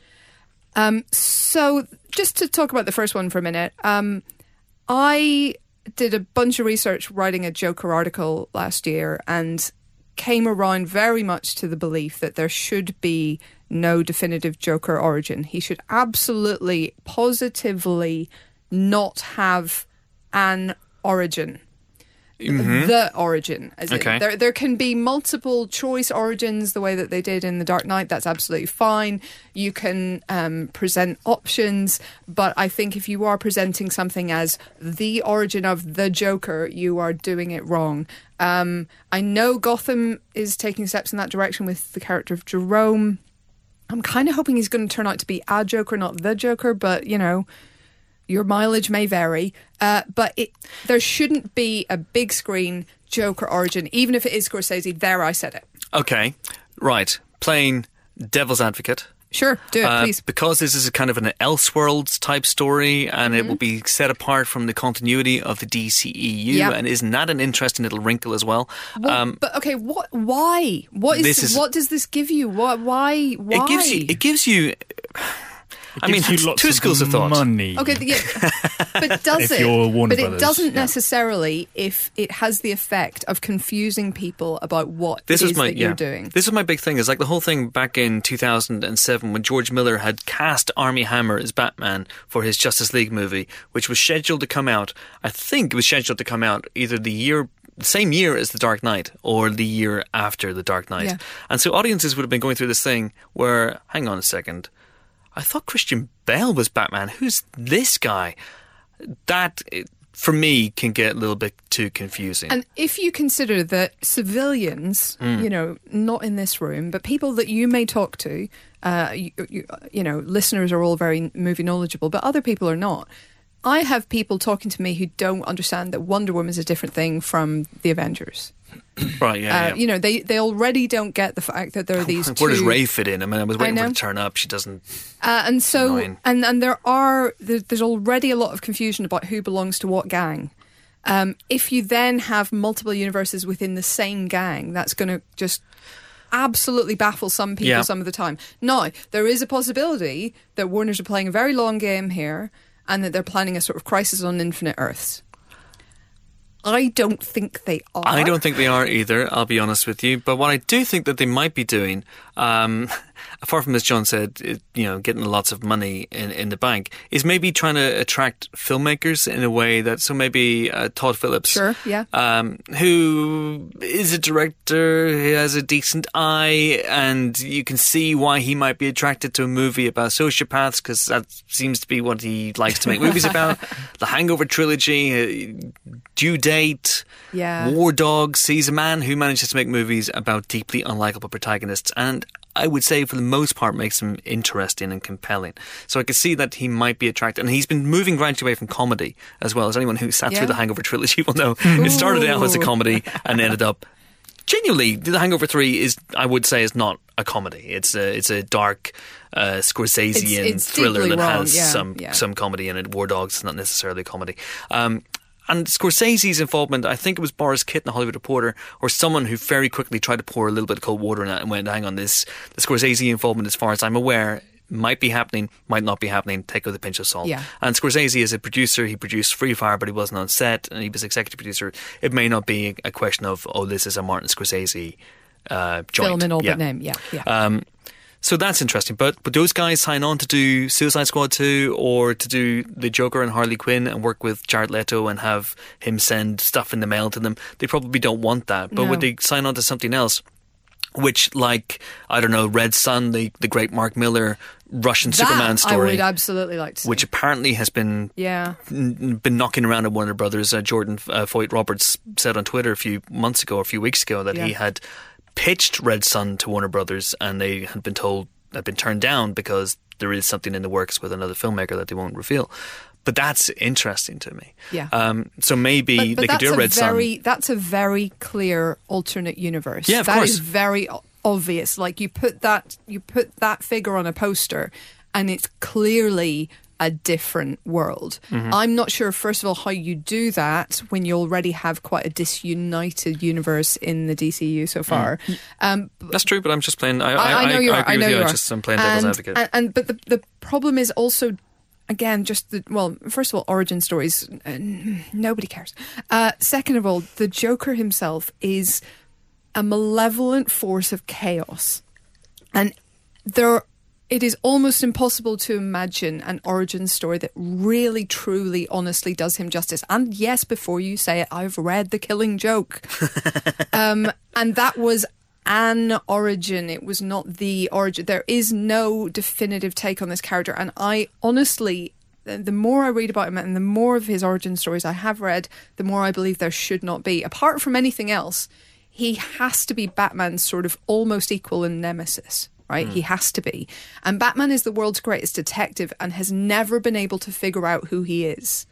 Um, so just to talk about the first one for a minute, um, I did a bunch of research writing a Joker article last year and came around very much to the belief that there should be no definitive Joker origin. He should absolutely, positively not have an origin the origin. As in, Okay. there, there can be multiple choice origins the way that they did in The Dark Knight. That's absolutely fine. You can um, present options, but I think if you are presenting something as the origin of the Joker, you are doing it wrong. Um, I know Gotham is taking steps in that direction with the character of Jerome. I'm kind of hoping he's going to turn out to be a Joker, not the Joker, but you know, your mileage may vary, uh, but it there shouldn't be a big screen Joker origin, even if it is Scorsese. There, I said it. Okay. Right. Playing devil's advocate. Sure, do it, Uh, please. because this is a kind of an Elseworlds type story and it will Mm-hmm. be set apart from the continuity of the DCEU. Yeah. And isn't that an interesting little wrinkle as well? Well, but okay, what? Why? What is, Um, is- What does this give you? What? Why? Why? It gives you. It gives you. I mean, you lots two schools of thought. Money. Okay, yeah, but does If it? you're Warner but it doesn't yeah. necessarily if it has the effect of confusing people about what This it is my that yeah. you're doing. This is my big thing. Is like the whole thing back in 2007 when George Miller had cast Armie Hammer as Batman for his Justice League movie, which was scheduled to come out. I think it was scheduled to come out either the year. the Same year as The Dark Knight, or the year after The Dark Knight, Yeah. and so audiences would have been going through this thing where, hang on a second, I thought Christian Bale was Batman. Who's this guy? That, eh, for me, can get a little bit too confusing. And if you consider that civilians, Hmm. you know, not in this room, but people that you may talk to, uh, you, you, you know, listeners are all very movie knowledgeable, but other people are not. I have people talking to me who don't understand that Wonder Woman is a different thing from the Avengers. right? Yeah. Uh, yeah. You know, they, they already don't get the fact that there are these two. Where does Ray fit in? I mean, I was waiting for her to turn up. She doesn't. Uh, and so, Annoying. and and there are there's already a lot of confusion about who belongs to what gang. Um, if you then have multiple universes within the same gang, that's going to just absolutely baffle some people Yeah. some of the time. Now, there is a possibility that Warner's are playing a very long game here, and that they're planning a sort of crisis on Infinite Earths. I don't think they are. I don't think they are either. I'll be honest with you. But what I do think that they might be doing, um, apart from as John said, it, you know, getting lots of money in, in the bank, is maybe trying to attract filmmakers in a way that so maybe uh, Todd Phillips, Sure, yeah. um, who is a director, he has a decent eye, and you can see why he might be attracted to a movie about sociopaths because that seems to be what he likes to make movies about. The Hangover trilogy, uh, Due Date, Yeah. War Dogs. sees a man who manages to make movies about deeply unlikable protagonists, and I would say for the most part makes him interesting and compelling. So I could see that he might be attracted, and he's been moving gradually away from comedy as well. As anyone who sat Yeah. through the Hangover trilogy will know, it started out as a comedy and ended up. Genuinely, The Hangover Three is, I would say, is not a comedy. It's a it's a dark uh, Scorsesean It's- it's thriller that wrong, has yeah, some yeah. some comedy in it. War Dogs is not necessarily a comedy. Um, and Scorsese's involvement, I think it was Borys Kit in the Hollywood Reporter, or someone who very quickly tried to pour a little bit of cold water on it and went, hang on, this, the Scorsese involvement, as far as I'm aware, might be happening, might not be happening, take it with a pinch of salt. Yeah. And Scorsese is a producer, he produced Free Fire, but he wasn't on set, and he was executive producer. It may not be a question of, oh, this is a Martin Scorsese uh, joint. film in all yeah. but name. Yeah, yeah. Um, so that's interesting. But but those guys sign on to do Suicide Squad 2 or to do the Joker and Harley Quinn and work with Jared Leto and have him send stuff in the mail to them. They probably don't want that. But No. would they sign on to something else? Which, like, I don't know, Red Son, the, the great Mark Millar Russian that Superman story. I would absolutely like to see. which apparently has been yeah. n- been knocking around at Warner Brothers. Uh, Jordan uh, Vogt-Roberts said on Twitter a few months ago, or a few weeks ago, that he had pitched Red Son to Warner Brothers, and they had been told had been turned down because there is something in the works with another filmmaker that they won't reveal. But that's interesting to me. Yeah. Um, so maybe But, but they could do a Red very, Sun. That's a very clear alternate universe. Yeah, of That course. is very obvious. Like you put that you put that figure on a poster, and it's clearly a different world. Mm-hmm. I'm not sure, first of all, how you do that when you already have quite a disunited universe in the DCU so far. Um, That's true, but I'm just playing. I, I, I know you I are. I know you. you I are. just I'm playing devil's and, advocate. And, and but the the problem is also. Again, just the well. First of all, origin stories. Uh, nobody cares. Uh, second of all, the Joker himself is a malevolent force of chaos, and there. It is almost impossible to imagine an origin story that really, truly, honestly does him justice. And yes, before you say it, I've read The Killing Joke. Um, and that was an origin. It was not the origin. There is no definitive take on this character. And I honestly, the the more I read about him and the more of his origin stories I have read, the more I believe there should not be. Apart from anything else, he has to be Batman's sort of almost equal in nemesis. Right, he has to be, and Batman is the world's greatest detective and has never been able to figure out who he is,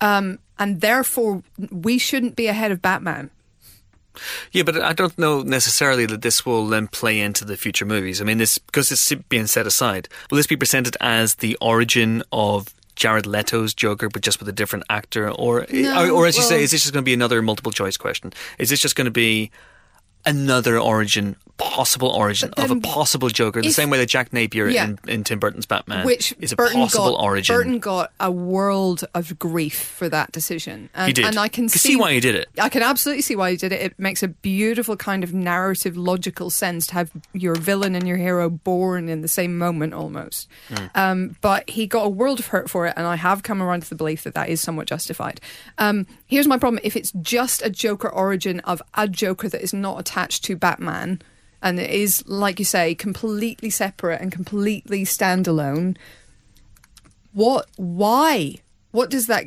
um, and therefore we shouldn't be ahead of Batman. Yeah, but I don't know necessarily that this will then play into the future movies. I mean, this because it's being set aside. Will this be presented as the origin of Jared Leto's Joker, but just with a different actor, or No, or, or as you say, is this just going to be another multiple choice question? Is this just going to be another origin, possible origin of a possible Joker, the if- same way that Jack Napier Yeah. in, in Tim Burton's Batman which is a Burton possible got, origin? Burton got a world of grief for that decision. And, he did. and I can see, why he did it. I can absolutely see why he did it. It makes a beautiful kind of narrative, logical sense to have your villain and your hero born in the same moment almost. Hmm. Um, but he got a world of hurt for it, and I have come around to the belief that that is somewhat justified. Um, here's my problem: if it's just a Joker origin of a Joker that is not attached to Batman. And it is, like you say, completely separate and completely standalone what why what does that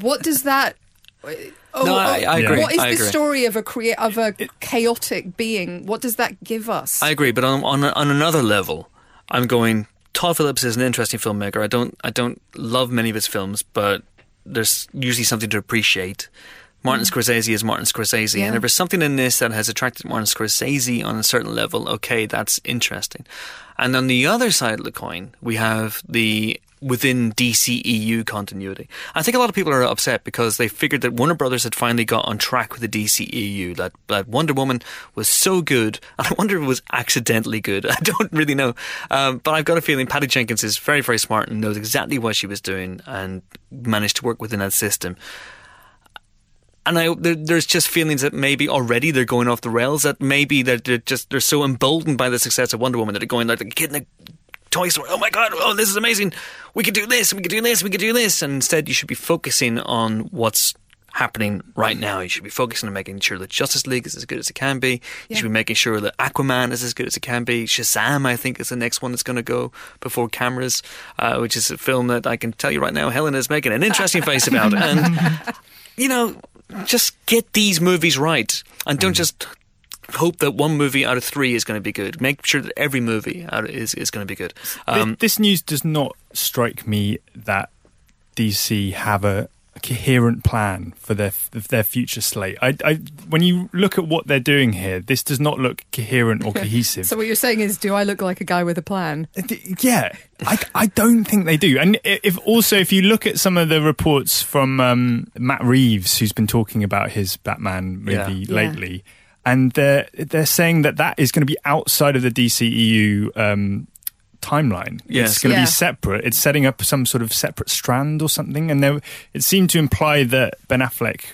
what does that oh, No, I- I agree. what is I the agree. story of a crea- of a chaotic being what does that give us I agree, but on on, on another level, I'm going. Todd Phillips is an interesting filmmaker. I don't I don't love many of his films, but there's usually something to appreciate. Martin Scorsese is Martin Scorsese, Yeah. and if there's something in this that has attracted Martin Scorsese on a certain level, okay, that's interesting. And on the other side of the coin, we have the within DCEU continuity. I think a lot of people are upset because they figured that Warner Brothers had finally got on track with the DCEU. That that Wonder Woman was so good, and I wonder if it was accidentally good. I don't really know, um, but I've got a feeling Patty Jenkins is very very smart and knows exactly what she was doing and managed to work within that system. And I, there, there's just feelings that maybe already they're going off the rails. That maybe that they're just they're so emboldened by the success of Wonder Woman that they're going like kid in a toy store. Oh my god! Oh, this is amazing. We could do this. We could do this. We could do this. And instead, you should be focusing on what's happening right now. You should be focusing on making sure that Justice League is as good as it can be. You Yeah. should be making sure that Aquaman is as good as it can be. Shazam, I think, is the next one that's going to go before cameras, uh, which is a film that I can tell you right now, Helen is making an interesting face about. And you know, just get these movies right, and don't just hope that one movie out of three is going to be good. Make sure that every movie out is is going to be good. Um, this news does not strike me that DC have a coherent plan for their their future slate. I, I, when you look at what they're doing here, this does not look coherent or cohesive. so what you're saying is do i look like a guy with a plan yeah, I, I don't think they do. And if also if you look at some of the reports from um, Matt Reeves, who's been talking about his Batman movie Yeah. Yeah. lately, and they're they're saying that that is going to be outside of the DCEU um, timeline. Yes. It's going to Yeah. be separate. It's setting up some sort of separate strand or something. And there, it seemed to imply that Ben Affleck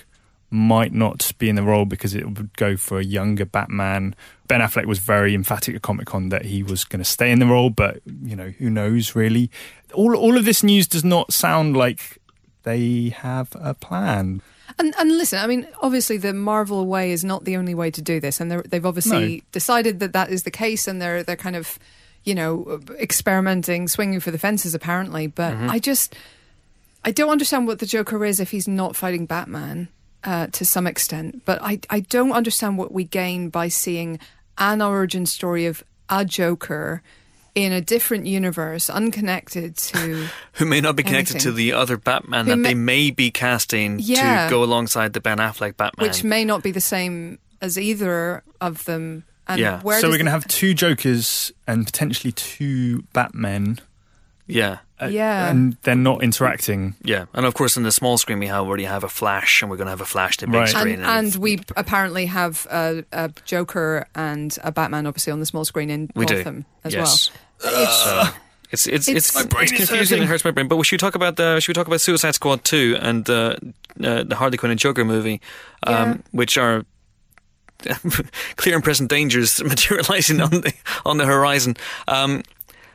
might not be in the role because it would go for a younger Batman. Ben Affleck was very emphatic at Comic Con that he was going to stay in the role, but you know who knows really. All all of this news does not sound like they have a plan. And, and listen, I mean, obviously the Marvel way is not the only way to do this, and they're- they've obviously No. decided that that is the case, and they're they're kind of, you know, experimenting, swinging for the fences, apparently. But Mm-hmm. I just, I don't understand what the Joker is if he's not fighting Batman uh, to some extent. But I I don't understand what we gain by seeing an origin story of a Joker in a different universe, unconnected to. Who may not be connected Anything. to the other Batman Who that may- they may be casting Yeah. to go alongside the Ben Affleck Batman. which may not be the same as either of them. And Yeah. where so we're going to have two Jokers and potentially two Batmen. yeah. uh, Yeah. And they're not interacting. Yeah, and of course, in the small screen, we have already have a Flash, and we're going to have a Flash in the big Right. screen. and, and we apparently have a, a Joker and a Batman, obviously, on the small screen in we do Gotham as yes. well. So it's it's it's, It's- My brain it's confusing and it hurts my brain. But should we talk about the should we talk about Suicide Squad two and uh, uh, the Harley Quinn and Joker movie, um, Yeah. which are clear and present dangers materializing on the on the horizon. Um,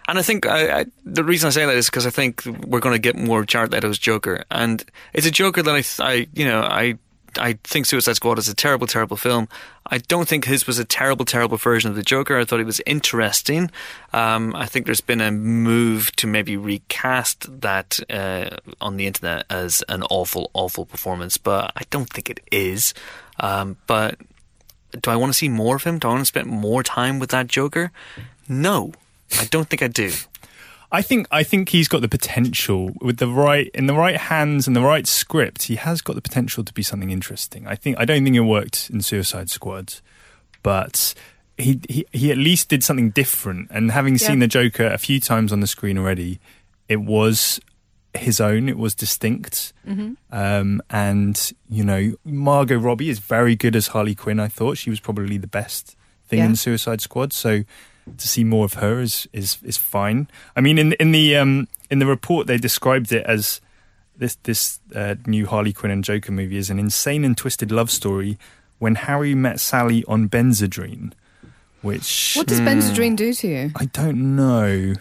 and I think I, I, the reason I say that is because I think we're going to get more Jared Leto's Joker, and it's a Joker that I, I you know, I, I think Suicide Squad is a terrible, terrible film. I don't think his was a terrible, terrible version of the Joker. I thought he was interesting. Um, I think there's been a move to maybe recast that uh, on the internet as an awful, awful performance, but I don't think it is. Um, but do I want to see more of him? Do I want to spend more time with that Joker? No, I don't think I do. I think I think he's got the potential with the right in the right hands and the right script. He has got the potential to be something interesting. I think I don't think it worked in Suicide Squad, but he he, he at least did something different. And having seen the Joker a few times on the screen already, it was his own. It was distinct. Um, and you know, Margot Robbie is very good as Harley Quinn. I thought she was probably the best thing Yeah. in Suicide Squad. So to see more of her is is is fine. I mean, in in the um in the report they described it as this this uh, new Harley Quinn and Joker movie is an insane and twisted love story when Harry met Sally on Benzedrine, which What does Benzedrine do to you? I don't know.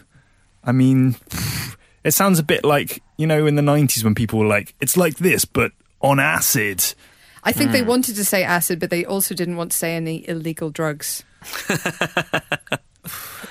I mean, it sounds a bit like you know in the nineties when people were like, "It's like this, but on acid." I think they wanted to say acid, but they also didn't want to say any illegal drugs.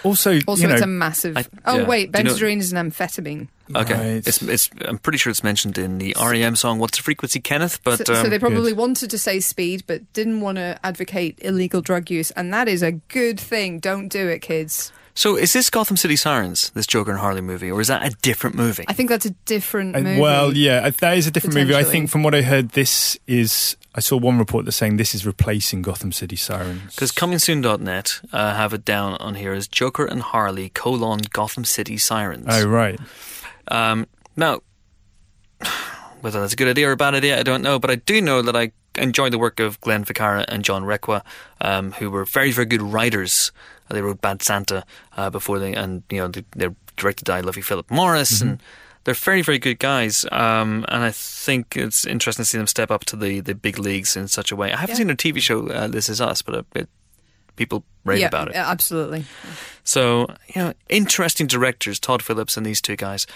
Also, Also, you know, it's a massive. I- oh yeah. wait, Do you know- Benzedrine is an amphetamine. Okay, Right. it's it's. I'm pretty sure it's mentioned in the REM song "What's the Frequency, Kenneth?" But so, so um, they probably wanted to say speed, but didn't want to advocate illegal drug use, and that is a good thing. Don't do it, kids. So is this Gotham City Sirens, this Joker and Harley movie, or is that a different movie? I think that's a different Uh, movie. Well, yeah, uh, that is a different movie. I think from what I heard, this is. I saw one report that's saying this is replacing Gotham City Sirens. Because comingsoon.net uh, have it down on here as Joker and Harley colon Gotham City Sirens. oh right, Um, now, whether that's a good idea or a bad idea, I don't know. But I do know that I enjoy the work of Glenn Ficarra and John Requa, um, who were very, very good writers. Uh, they wrote Bad Santa uh, before they, and you know, they, they're directed by Love You Phillip Morris, and they're very, very good guys. Um, and I think it's interesting to see them step up to the, the big leagues in such a way. I haven't Yeah. seen their TV show, uh, This Is Us, but uh, it, people rave yeah, about it. absolutely. So, you know, interesting directors, Todd Phillips and these two guys.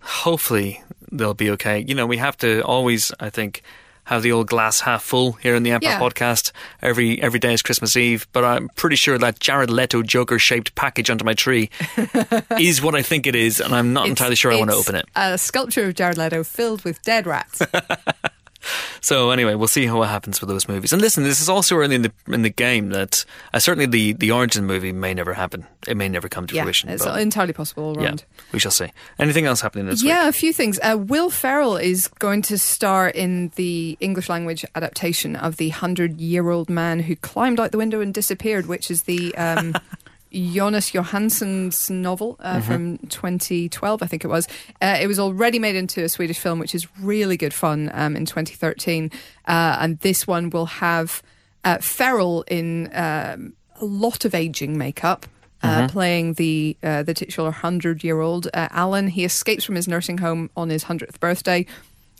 Hopefully they'll be okay. You know, we have to always, I think, have the old glass half full here in the Empire Yeah. podcast. Every every day is Christmas Eve, but I'm pretty sure that Jared Leto Joker shaped package under my tree is what I think it is, and I'm not It's- entirely sure I want to open it. A sculpture of Jared Leto filled with dead rats. So anyway, we'll see how what happens with those movies. And listen, this is also early in the in the game that uh, certainly the the origin movie may never happen. It may never come to yeah, fruition. it's entirely possible all yeah, we shall see. Anything else happening this week? Yeah, a few things. Uh, Will Ferrell is going to star in the English language adaptation of the Hundred Year Old Man Who Climbed Out the Window and Disappeared, which is the um, Jonas Jonasson's novel uh, from 2012, I think it was. Uh, it was already made into a Swedish film, which is really good fun um, in 2013. Uh, and this one will have uh, Ferrell in um, a lot of aging makeup. Uh, Playing the uh, the titular hundred year old uh, Alan, he escapes from his nursing home on his hundredth birthday,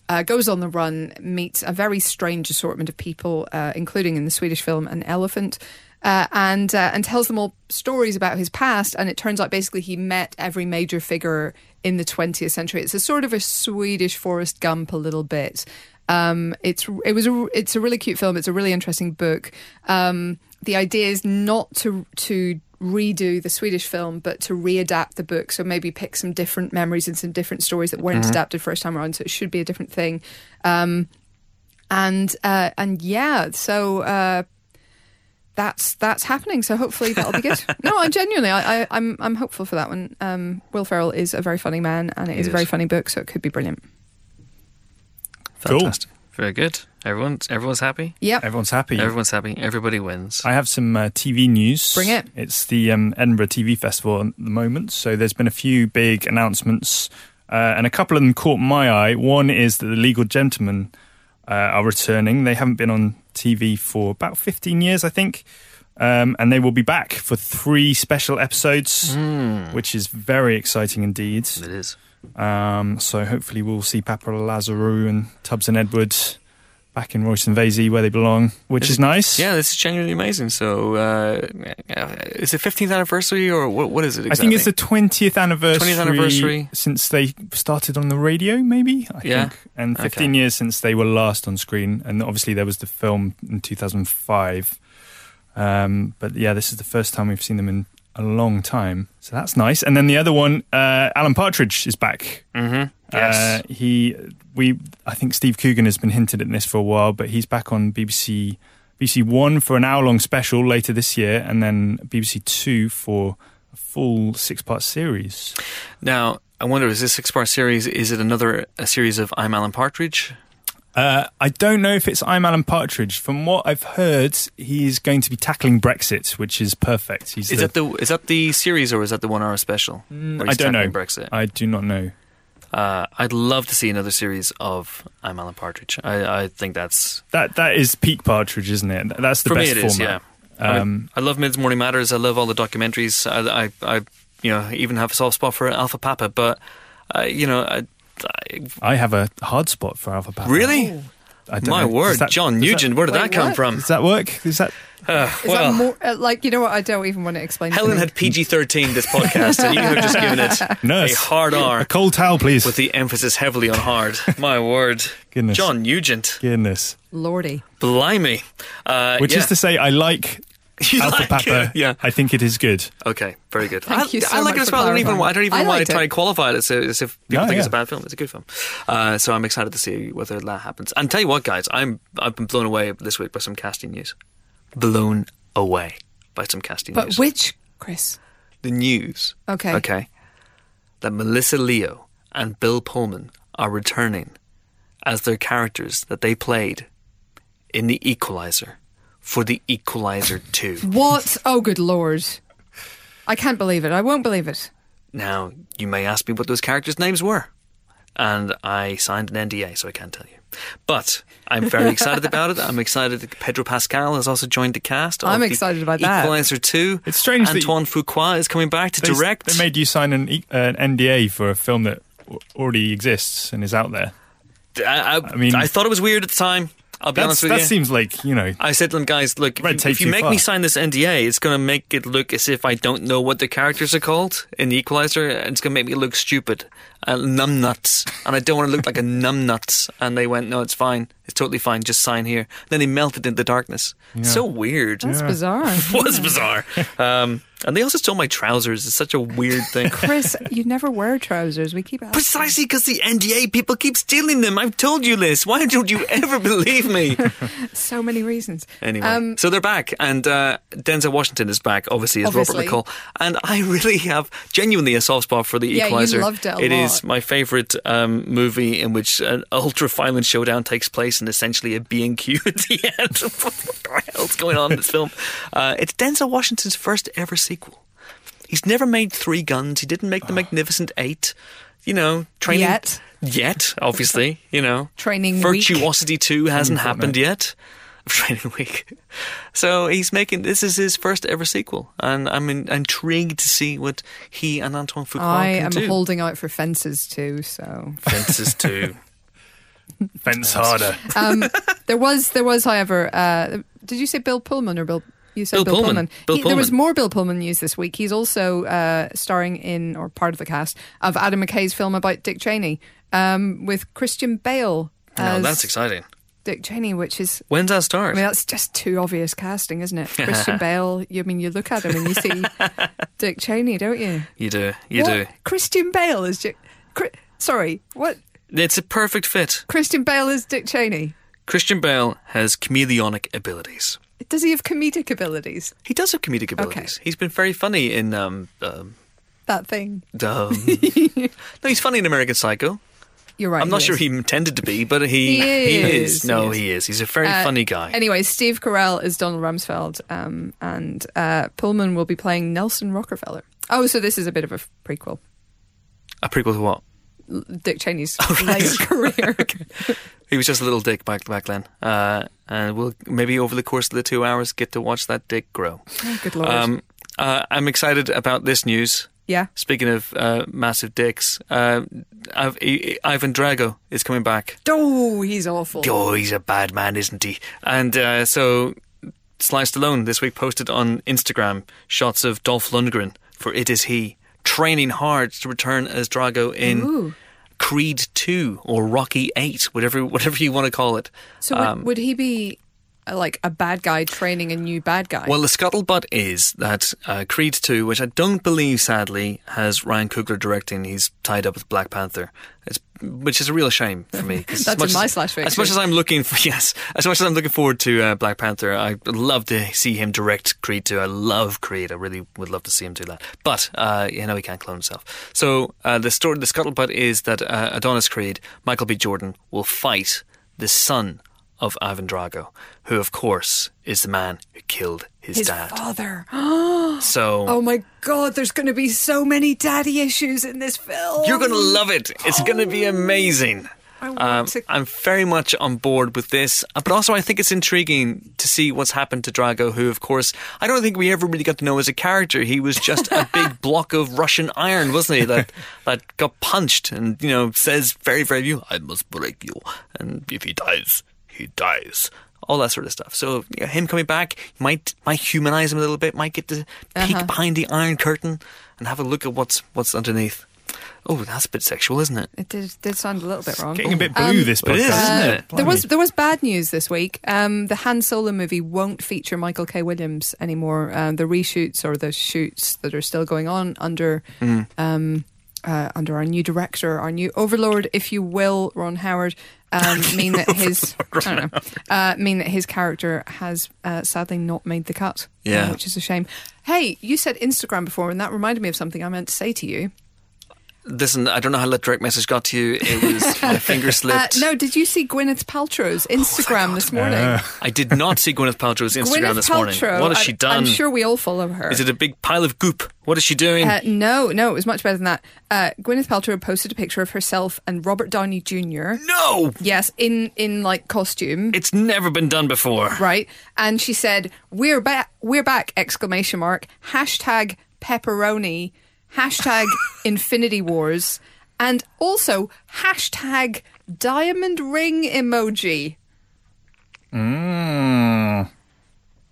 uh, goes on the run, meets a very strange assortment of people, uh, including in the Swedish film an elephant, uh, and uh, and tells them all stories about his past. And it turns out basically he met every major figure in the 20th century. It's a sort of a Swedish Forrest Gump a little bit. Um, it's it was a, it's a really cute film. It's a really interesting book. Um, the idea is not to to redo the Swedish film, but to readapt the book. So maybe pick some different memories and some different stories that weren't adapted first time around. So it should be a different thing. Um, and uh, and yeah, so uh, that's that's happening. So hopefully that'll be good. no, I'm genuinely, I, I, I'm I'm hopeful for that one. Um, Will Ferrell is a very funny man, and it He is a very funny book, so it could be brilliant. Cool. Fantastic. Very good. Everyone's everyone's happy. Yeah, Everyone's happy. Everyone's happy. Everybody wins. I have some uh, TV news. Bring it. It's the um, Edinburgh TV Festival at the moment. So there's been a few big announcements, uh, and a couple of them caught my eye. One is that the League of Gentlemen uh, are returning. They haven't been on TV for about 15 years, I think. Um, and they will be back for three special episodes, which is very exciting indeed. It is. Um, so hopefully we'll see Papa Lazarou and Tubbs and Edward back in Royston Vasey where they belong, which Is is nice. Yeah, this is genuinely amazing. So, uh, is it 15th anniversary or what? What is it? I think it's the 20th anniversary, 20th anniversary. since they started on the radio, maybe. I Yeah. think. And Okay. 15 years since they were last on screen. And obviously, there was the film in 2005. Um, but yeah, this is the first time we've seen them in a long time. So that's nice. And then the other one, uh, Alan Partridge is back. Mm-hmm. Yes. Uh, he, we, I think Steve Coogan has been hinted at this for a while, but he's back on BBC, BBC One for an hour-long special later this year, and then BBC Two for a full six-part series. now, I wonder, is this six-part series? Is it another a series of I'm Alan Partridge? Uh, I don't know if it's I'm Alan Partridge. From what I've heard, he's going to be tackling Brexit, which is perfect. He's Is the- that the is that the series or is that the one hour special? Mm, I don't know. Brexit. I do not know. Uh, I'd love to see another series of I'm Alan Partridge. I, I think that's That that is peak Partridge, isn't it? That's the for best me. It is. format. Yeah. I, mean, Um, I love Mids Morning Matters. I love all the documentaries. I, I, I you know, even have a soft spot for Alpha Papa. But uh, you know, I, I, I have a hard spot for Alpha Papa. really, I don't my know. word, Does that- John does that- Nugent. where did Wait, that come what? from? Does that work? Is that Uh, Is well, that more uh, like you know what? I don't even want to explain. Helen me. had PG thirteen this podcast, and you have just given it nurse? a hard R. A cold towel, please. with the emphasis heavily on hard. My word, Goodness. John Nugent, Goodness. Lordy. blimey. Uh, Which yeah. is to say, I like You Alpha like Papa. it, yeah. I think it is good. Okay, very good. Thank I, you so I like much it as well. I don't even. I don't even I want to try it. and qualify it as, as if people No, think it's a bad film. It's a good film. Uh, so I'm excited to see whether that happens. And tell you what, guys, I'm I've been blown away this week by some casting news. Blown away by some casting But news. But which Chris? the news. Okay. Okay. That Melissa Leo and Bill Pullman are returning as their characters that they played in The Equalizer for The Equalizer 2. What? Oh, good lord! I can't believe it. I won't believe it. Now, you may ask me what those characters' names were. And I signed an NDA, so I can't tell you. But I'm very excited about it. I'm excited that Pedro Pascal has also joined the cast. I'm excited about that. Equalizer 2. It's strange that- Antoine Fuqua is coming back to They, direct. they made you sign an, e- uh, an NDA for a film that already exists and is out there. I, I, I mean- I thought it was weird at the time. I'll be That's, honest with that you. seems like, you know, I said to them, guys, look, if Red you, tape if you too make far. me sign this NDA, it's going to make it look as if I don't know what the characters are called in the Equalizer, and it's going to make me look stupid and numbnuts, and I don't want to look like a numbnuts. And they went, no, it's fine, it's totally fine, just sign here. Then they melted into darkness. So weird. That's bizarre. was bizarre. Um, and they also stole my trousers. It's such a weird thing. Chris, you never wear trousers. We keep asking. Precisely because the NDA people keep stealing them. I've told you this. Why don't you ever believe me? So many reasons. Anyway, Um, so they're back, and uh, Denzel Washington is back, obviously, as Obviously. Robert McCall. And I really have genuinely a soft spot for The Yeah, you Equalizer. loved it a It is lot. my favourite um, movie in which an ultra violent showdown takes place and essentially a B&Q at the end. what the hell's going on in this film? Uh, it's Denzel Washington's first ever sequel. He's never made Three Guns. He didn't make The Magnificent Eight. You know, training. Yet. Yet, obviously, you know. Training Week. Virtuosity 2 hasn't Training happened yet. Training Week. So he's making, this is his first ever sequel. And I'm in, intrigued to see what he and Antoine Fuqua I can am holding out for fences too. So Fences 2. fence harder. um, there was, there was, however, uh, did you say Bill Pullman or Bill? You said Bill Bill, Pullman. Bill He- There was more Bill Pullman news this week. He's also uh, starring in, or part of the cast, of Adam McKay's film about Dick Cheney um, with Christian Bale Oh, as that's exciting. Dick Cheney, which is When's that start? I mean, that's just too obvious casting, isn't it? Christian Bale. You I mean you look at him and you see Dick Cheney, don't you? you do. You what? do. Christian Bale is. Dick Chri- Sorry, what? It's a perfect fit. Christian Bale is Dick Cheney. Christian Bale has chameleonic abilities. Does he have comedic abilities? He does have comedic abilities. He's been very funny in um, um, That thing. um no, he's funny in American Psycho. You're right. I'm not he sure he intended to be, but he He is, No, he he is. He's a very Uh, funny guy. Anyway, Steve Carell is Donald Rumsfeld, um, and uh, Pullman will be playing Nelson Rockefeller. Oh, so this is a bit of a prequel. a prequel to what? Dick Cheney's Oh, right. career. He was just a little dick back back then, uh, and we'll maybe over the course of the two hours get to watch that dick grow. Oh, good lord. Um, uh, I'm excited about this news. yeah. Speaking of uh, massive dicks, uh, Ivan Drago is coming back. Oh, he's awful. Oh, he's a bad man, isn't he? And uh, so, Sly Stallone this week posted on Instagram shots of Dolph Lundgren for It Is He training hard to return as Drago in Ooh. Creed 2 or Rocky 8, whatever whatever you want to call it. So would, Um, would he be like a bad guy training a new bad guy? Well, the scuttlebutt is that uh, Creed 2, which I don't believe, sadly, has Ryan Coogler directing. He's tied up with Black Panther, it's, which is a real shame for me. That's much in my as, slash As much as I'm looking for, yes, as much as I'm looking forward to uh, Black Panther, I'd love to see him direct Creed 2. I love Creed. I really would love to see him do that. But, uh, you know, he can't clone himself. So uh, the story, the scuttlebutt is that uh, Adonis Creed, Michael B. Jordan, will fight the son of Ivan Drago, who, of course, is the man who killed his, his dad. father. So Oh my god, there's going to be so many daddy issues in this film. you're going to love it. It's going to be amazing. I um, to... I'm very much on board with this, uh, but also I think it's intriguing to see what's happened to Drago, who, of course, I don't think we ever really got to know as a character. He was just a big block of Russian iron, wasn't he? That that got punched and you know says very very few, I must break you, and if he dies, he dies. All that sort of stuff. So you know, him coming back might might humanize him a little bit. Might get to peek Uh-huh. behind the iron curtain and have a look at what's what's underneath. Oh, that's a bit sexual, isn't it? It did, did sound a little bit wrong. Getting a bit blue Um, this it podcast, is, isn't isn't it? it? There was there was bad news this week. Um, the Han Solo movie won't feature Michael K. Williams anymore. Um, the reshoots or the shoots that are still going on under um, uh, under our new director, our new overlord, if you will, Ron Howard, um, mean that his I don't know, uh, mean that his character has uh, sadly not made the cut. uh, Yeah. which is a shame. Hey, you said Instagram before, and that reminded me of something I meant to say to you. Listen, I don't know how that direct message got to you. It was my finger Uh, slipped. no, did you see Gwyneth Paltrow's Instagram this morning? Uh, I did not see Gwyneth Paltrow's Instagram Gwyneth this morning. What has I- she done? I'm sure we all follow her. Is it a big pile of goop? What is she doing? Uh, no, no, it was much better than that. Uh, Gwyneth Paltrow posted a picture of herself and Robert Downey Jr. no, Yes, in in like costume, it's never been done before. right? And she said, "We're back! We're back!" Exclamation mark! Hashtag pepperoni. Hashtag Infinity Wars. And also hashtag diamond ring emoji. mm.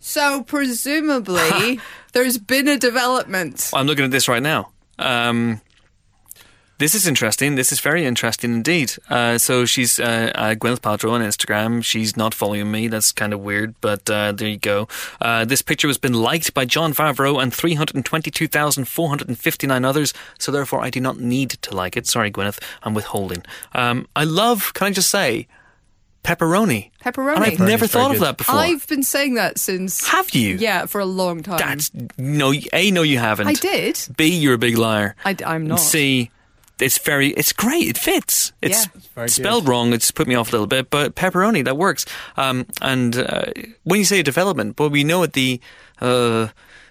So presumably, there's been a development. I'm looking at this right now. Um, this is interesting. This is very interesting indeed. Uh, so she's uh, uh, Gwyneth Paltrow on Instagram. She's not following me. That's kind of weird, but uh, there you go. Uh, this picture has been liked by Jon Favreau and 322,459 others. So therefore, I do not need to like it. Sorry, Gwyneth. I'm withholding. Um, I love. Can I just say, pepperoni. Pepperoni. And I've never Pepperoni's very thought of that before. I've been saying that since. Have you? Yeah, for a long time. That's no. A no, you haven't. I did. B, you're a big liar. I, am not. And C, it's very, it's great. It fits. It's, Yeah. It's spelled good. wrong. It's put me off a little bit, but pepperoni that works. Um, and uh, when you say development, well, we know at the. Uh,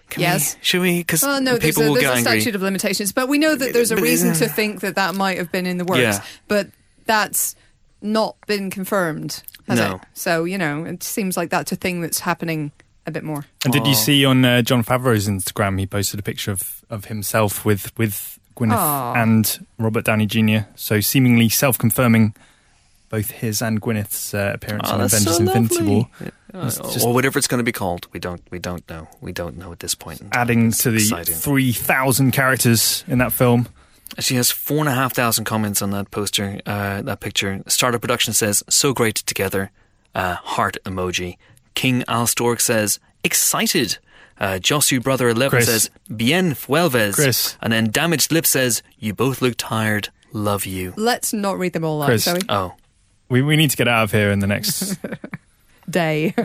can Yes. We, should we? Because Well, no, there's, people a, will there's get a angry. statute of limitations, but we know that there's a reason to think that that might have been in the works, Yeah. but that's not been confirmed, has No. it? So, you know, it seems like that's a thing that's happening a bit more. And did you see on uh, Jon Favreau's Instagram? He posted a picture of, of himself with with Gwyneth Aw. and Robert Downey Jr. So seemingly self confirming both his and Gwyneth's uh, appearance Oh, in Avengers so Infinity. War, Uh, or whatever it's going to be called. We don't. We don't know. We don't know at this point. adding It's to the exciting. three thousand characters in that film. She has four and a half thousand comments on that poster, uh, that picture. Startup Production says, so great together. Uh, heart emoji. King Alstork says, excited. Uh, Josu Brother 11 Chris. says, bien fuelves. Chris. And then Damaged Lip says, you both look tired. Love you. Let's not read them all out, Chris. shall we? Oh. We we need to get out of here in the next. Day.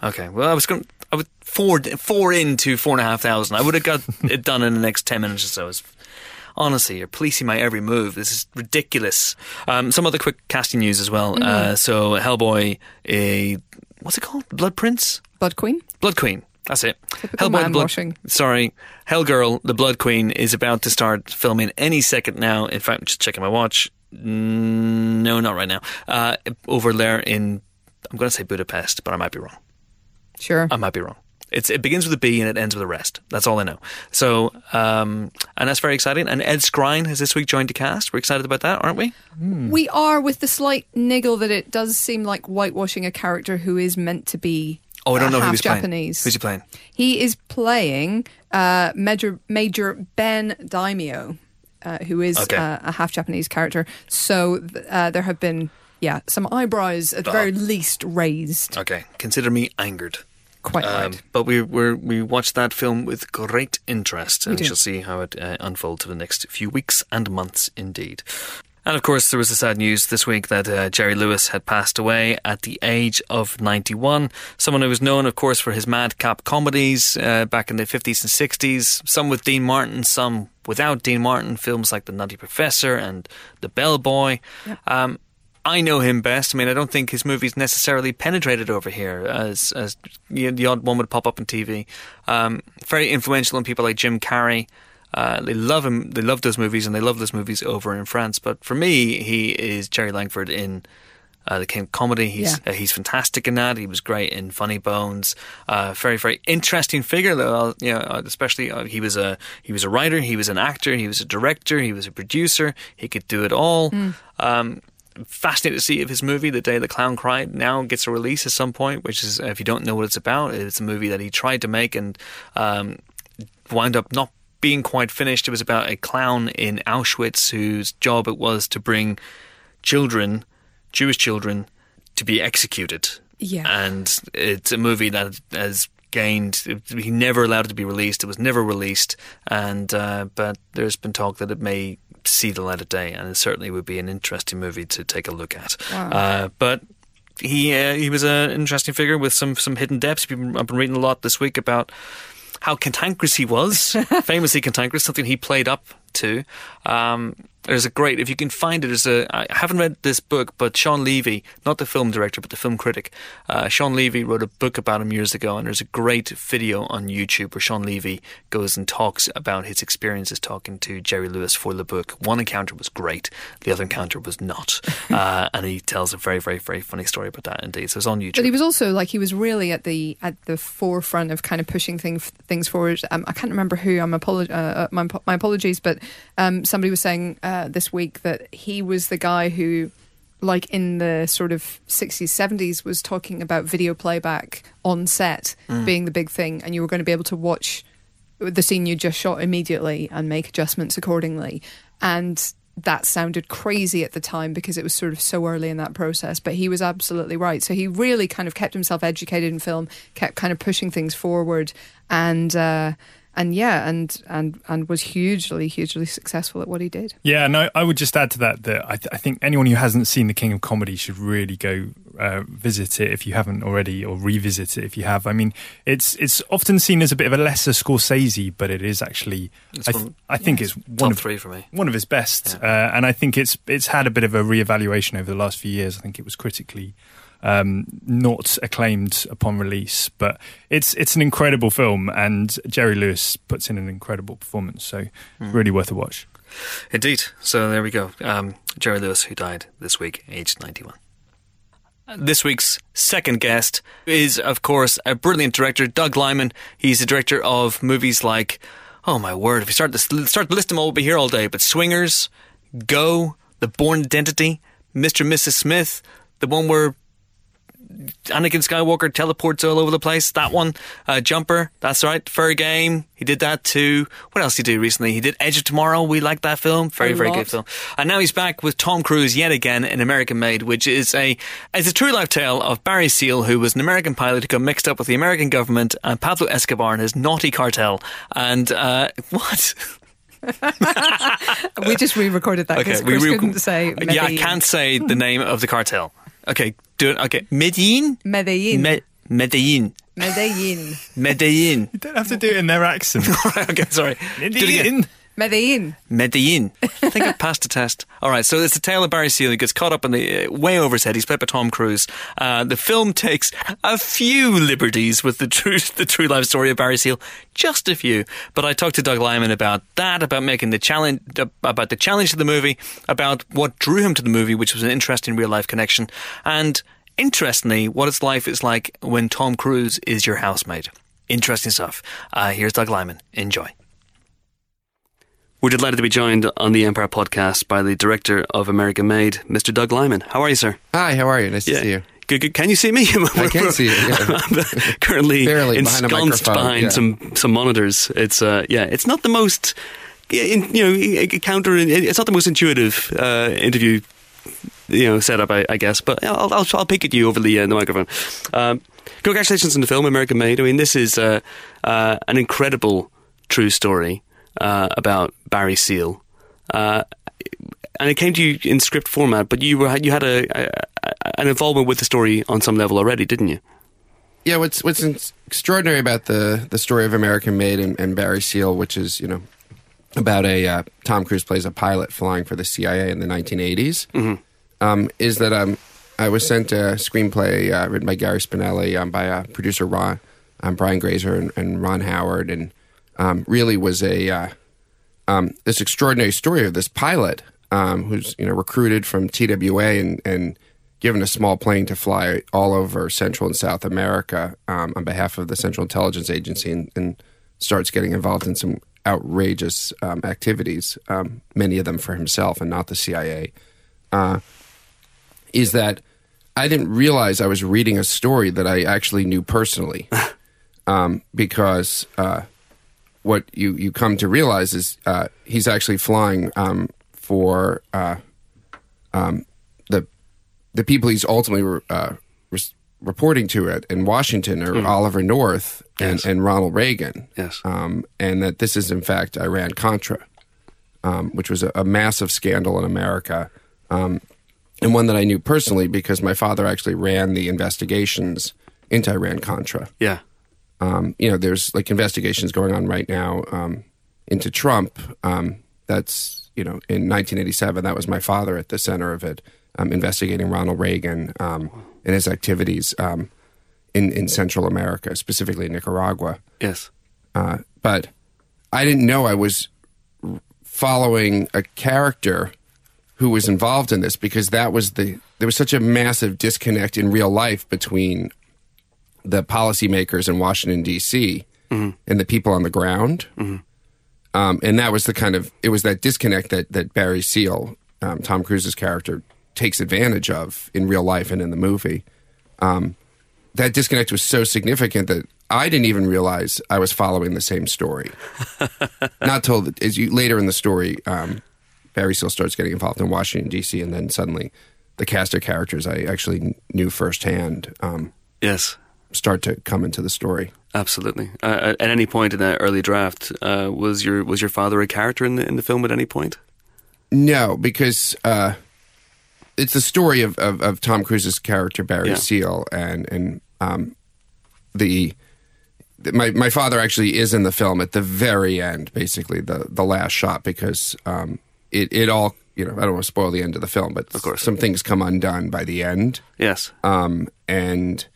Okay, well, I was going. I would four four into four and a half thousand. I would have got it done in the next ten minutes or so. It's, honestly, you're policing my every move. This is ridiculous. Um, some other quick casting news as well. Uh, so Hellboy, a what's it called? Blood Prince, Blood Queen. Blood Queen. That's it. Typical man Blood. washing. Sorry, Hellgirl, the Blood Queen is about to start filming any second now. In fact, I'm just checking my watch. Mm, No, not right now. Uh, over there in, I'm going to say Budapest, but I might be wrong. Sure. I might be wrong. It's it begins with a B and it ends with a rest. That's all I know. So, um, and that's very exciting. And Ed Skrein has this week joined the cast. We're excited about that, aren't we? We are with the slight niggle that it does seem like whitewashing a character who is meant to be. Oh, I don't uh, know who he's playing. Japanese. Who's he playing? He is playing uh, Major Major Ben Daimyo, uh, who is Okay. uh, a half Japanese character. So uh, there have been yeah some eyebrows at the very least raised. Okay, consider me angered. Quite Um, right. but we we we watched that film with great interest, and we shall see how it uh, unfolds for the next few weeks and months, indeed. And of course, there was the sad news this week that uh, Jerry Lewis had passed away at the age of 91. Someone who was known, of course, for his madcap comedies uh, back in the 50s and 60s, some with Dean Martin, some without Dean Martin, films like The Nutty Professor and The Bellboy. Um, I know him best. I mean, I don't think his movies necessarily penetrated over here as as you know, the odd one would pop up on TV. Um, very influential on people like Jim Carrey. Uh, they love him. They love those movies, and they love those movies over in France. But for me, he is Jerry Langford in uh, the King of Comedy. He's Yeah. uh, he's fantastic in that. He was great in Funny Bones. Uh, very very interesting figure. Though, you know, especially uh, he was a he was a writer. He was an actor. He was a director. He was a producer. He could do it all. Um, fascinated to see if his movie, The Day the Clown Cried, now gets a release at some point. Which is, if you don't know what it's about, it's a movie that he tried to make and um, wound up not being quite finished. It was about a clown in Auschwitz whose job it was to bring children, Jewish children, to be executed. Yeah. And it's a movie that has gained. He never allowed it to be released. It was never released. And uh, but there's been talk that it may see the light of day, and it certainly would be an interesting movie to take a look at. Uh, but he uh, he was an interesting figure with some some hidden depths. I've been reading a lot this week about how cantankerous he was, famously cantankerous, something he played up to. Um, there's a great, if you can find it, there's a, I haven't read this book, but Shawn Levy, not the film director, but the film critic, uh, Shawn Levy wrote a book about him years ago, and there's a great video on YouTube where Shawn Levy goes and talks about his experiences talking to Jerry Lewis for the book. One encounter was great, the other encounter was not. uh, and he tells a very, very, very funny story about that indeed. So it's on YouTube. But he was also like he was really at the at the forefront of kind of pushing things things forward. Um, I can't remember who. I'm apolog- uh, uh, my, my apologies, but um, somebody was saying uh, this week that he was the guy who, like in the sort of 60s 70s, was talking about video playback on set being the big thing, and you were going to be able to watch the scene you just shot immediately and make adjustments accordingly. And that sounded crazy at the time because it was sort of so early in that process. But he was absolutely right. So he really kind of kept himself educated in film, kept kind of pushing things forward, and uh, and yeah, and and and was hugely hugely successful at what he did. Yeah, no, I would just add to that that I, th- I think anyone who hasn't seen The King of Comedy should really go uh, visit it if you haven't already, or revisit it if you have. I mean, it's it's often seen as a bit of a lesser Scorsese, but it is actually. I, th- one- I think yeah. it's one Top of three for me. one of his best, uh, and I think it's it's had a bit of a reevaluation over the last few years. I think it was critically um, not acclaimed upon release, but it's it's an incredible film, and Jerry Lewis puts in an incredible performance. So really worth a watch. Indeed. So there we go. Um, Jerry Lewis, who died this week, aged 91. This week's second guest is, of course, a brilliant director, Doug Liman. He's the director of movies like, oh my word, if we start to start to list them all, we'll be here all day. But Swingers, Go, The Bourne Identity, Mr. and Mrs. Smith, the one where Anakin Skywalker teleports all over the place. That one, uh, Jumper. That's right. Fair Game. He did that too. What else did he do recently? He did Edge of Tomorrow. We like that film. Very, very good film. And now he's back with Tom Cruise yet again in American Made, which is a it's a true life tale of Barry Seal, who was an American pilot who got mixed up with the American government and Pablo Escobar and his naughty cartel. And uh, what? We just re-recorded that because we re- couldn't say. Yeah, I can't say the name of the cartel. Okay, do it. Okay, Medellin. Medellin. Me- Medellin. Medellin. Medellin. You don't have to do it in their accent. All right, okay, sorry. Do it again. Medellin. Medellin. I think I passed the test. All right, so it's the tale of Barry Seal. He gets caught up in the uh, way over his head. He's played by Tom Cruise. Uh, the film takes a few liberties with the true the true life story of Barry Seal, just a few. But I talked to Doug Liman about that, about making the challenge, about the challenge to the movie, about what drew him to the movie, which was an interesting real life connection, and interestingly, what its life is like when Tom Cruise is your housemate. Interesting stuff. Uh, here's Doug Liman. Enjoy. We're delighted to be joined on the Empire podcast by the director of American Made, Mr. Doug Liman. How are you, sir? Hi, how are you? Nice to see you. Good, good. Can you see me? I can see you. Yeah. I'm currently Barely behind a ensconced microphone, behind yeah. some some monitors. It's uh, yeah, it's not the most in, you know counter. It's not the most intuitive uh, interview you know setup, I, I guess. But I'll, I'll I'll pick at you over the uh, the microphone. Um, congratulations on the film, American Made. I mean, this is uh, uh, an incredible true story uh, about Barry Seal. Uh, and it came to you in script format, but you were you had a, a, an involvement with the story on some level already, didn't you? Yeah, what's what's ex- extraordinary about the the story of American Made and, and Barry Seal, which is you know about a uh, Tom Cruise plays a pilot flying for the CIA in the 1980s, um, is that um, I was sent a screenplay uh, written by Gary Spinelli um, by uh, producer Ron, um, Brian Grazer and, and Ron Howard, and um, really was a uh, um, this extraordinary story of this pilot um, who's you know recruited from TWA and, and given a small plane to fly all over Central and South America um, on behalf of the Central Intelligence Agency and, and starts getting involved in some outrageous um, activities, um, many of them for himself and not the CIA. Uh, is that I didn't realize I was reading a story that I actually knew personally, um, because uh, what you you come to realize is uh, he's actually flying um, for uh, um, the the people he's ultimately uh, res- reporting to it in Washington are Oliver North and, Yes. and Ronald Reagan, Yes. um, and that this is in fact Iran Contra, um, which was a, a massive scandal in America, um, and one that I knew personally because my father actually ran the investigations into Iran Contra Yeah. Um, you know, there's like investigations going on right now um, into Trump. Um, that's you know, in 1987, that was my father at the center of it, um, investigating Ronald Reagan um, and his activities um, in in Central America, specifically Nicaragua. Yes. Uh, but I didn't know I was following a character who was involved in this because that was the there was such a massive disconnect in real life between the policymakers in Washington D.C. and the people on the ground, um, and that was the kind of it was that disconnect that that Barry Seal, um, Tom Cruise's character, takes advantage of in real life and in the movie. Um, that disconnect was so significant that I didn't even realize I was following the same story. Not till the- as you later in the story, um, Barry Seal starts getting involved in Washington D.C. and then suddenly the cast of characters I actually knew firsthand um, Yes. Start to come into the story. Absolutely. Uh, at any point in that early draft, uh, was your was your father a character in the in the film at any point? No, because uh, it's the story of, of, of Tom Cruise's character Barry Yeah. Seal, and and um, the, the my my father actually is in the film at the very end, basically the the last shot, because um, it it all you know I don't want to spoil the end of the film, but of course. some things come undone by the end, Yes. um, and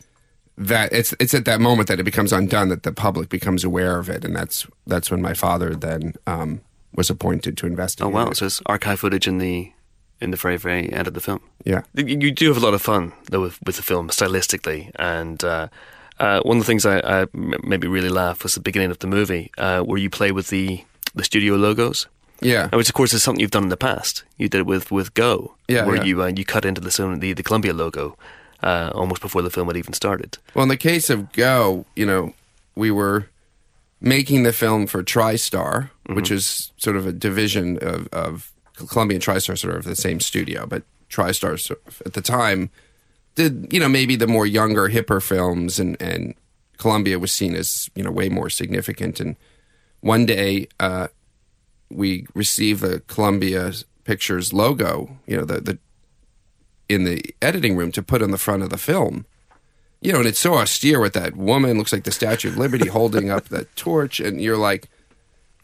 that it's it's at that moment that it becomes undone that the public becomes aware of it, and that's that's when my father then um, was appointed to invest. Oh investigate. wow! it. So it's archive footage in the in the very very end of the film. yeah. You do have a lot of fun though with, with the film stylistically, and uh, uh, one of the things I, I m- maybe really laugh was the beginning of the movie uh, where you play with the the studio logos, Yeah, which of course is something you've done in the past. You did it with with Go, Yeah, where yeah. you uh, you cut into the the the Columbia logo uh, almost before the film had even started. Well, in the case of Go, you know, we were making the film for TriStar, which is sort of a division of, of Columbia and TriStar, sort of the same studio, but TriStar sort of, at the time did you know maybe the more younger, hipper films, and and Columbia was seen as you know way more significant. And one day, uh, we received the Columbia Pictures logo, you know, the the in the editing room to put on the front of the film you know, and it's so austere with that woman looks like the Statue of Liberty holding up that torch, and you're like,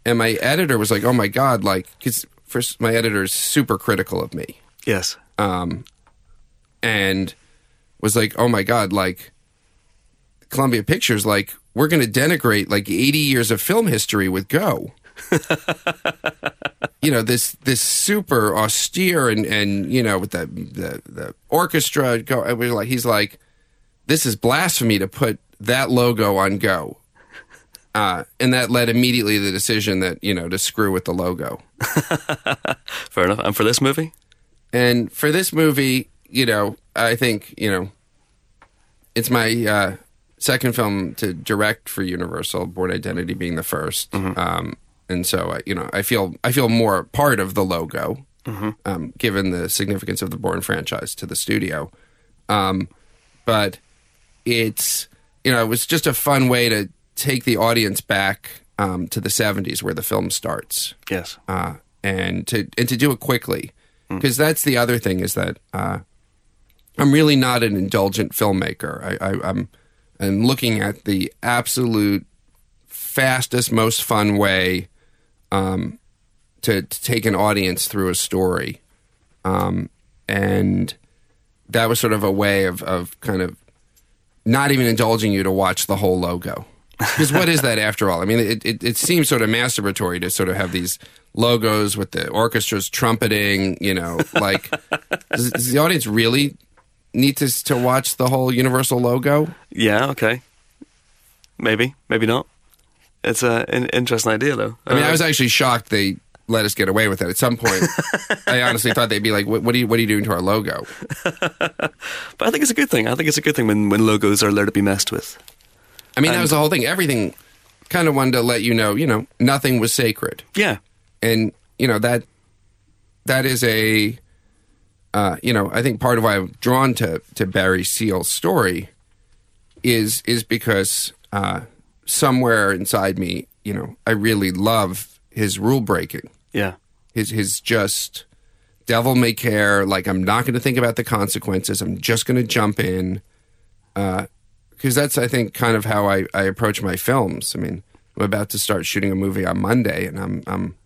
and my editor was like, oh my god, like because first my editor is super critical of me, Yes. um, and was like, oh my god, like Columbia Pictures, like we're going to denigrate like 80 years of film history with Go. you know this this super austere and and you know with the the, the orchestra go it was like he's like this is blasphemy to put that logo on Go. Uh, and that led immediately to the decision that you know to screw with the logo. Fair enough. And for this movie? And for this movie, you know, I think, you know, it's my uh, second film to direct for Universal, Bourne Identity being the 1st Um, and so, I, you know, I feel I feel more part of the logo, um, given the significance of the Bourne franchise to the studio. Um, but it's, you know, it was just a fun way to take the audience back um, to the 70s where the film starts Yes. uh, and to and to do it quickly because that's the other thing is that uh, I'm really not an indulgent filmmaker. I, I, I'm I'm looking at the absolute fastest, most fun way um, to, to take an audience through a story, um, and that was sort of a way of of kind of not even indulging you to watch the whole logo. Because what is that after all? I mean, it, it, it seems sort of masturbatory to sort of have these logos with the orchestras trumpeting, you know, like, does, does the audience really need to, to watch the whole Universal logo? Yeah, okay. Maybe, maybe not. It's a, an interesting idea, though. I mean, I Uh, was actually shocked they let us get away with it. At some point, I honestly thought they'd be like, what, what, are you, what are you doing to our logo? but I think it's a good thing. I think it's a good thing when, when logos are allowed to be messed with. I mean, that was the whole thing. Everything kind of wanted to let you know, you know, nothing was sacred. Yeah. and you know that that is a uh, you know I think part of why I'm drawn to to Barry Seal's story is is because uh, somewhere inside me, you know, I really love his rule breaking, Yeah. his his just devil may care. Like I'm not going to think about the consequences. I'm just going to jump in uh, because that's I think kind of how I, I approach my films. I mean, I'm about to start shooting a movie on Monday, and I'm I'm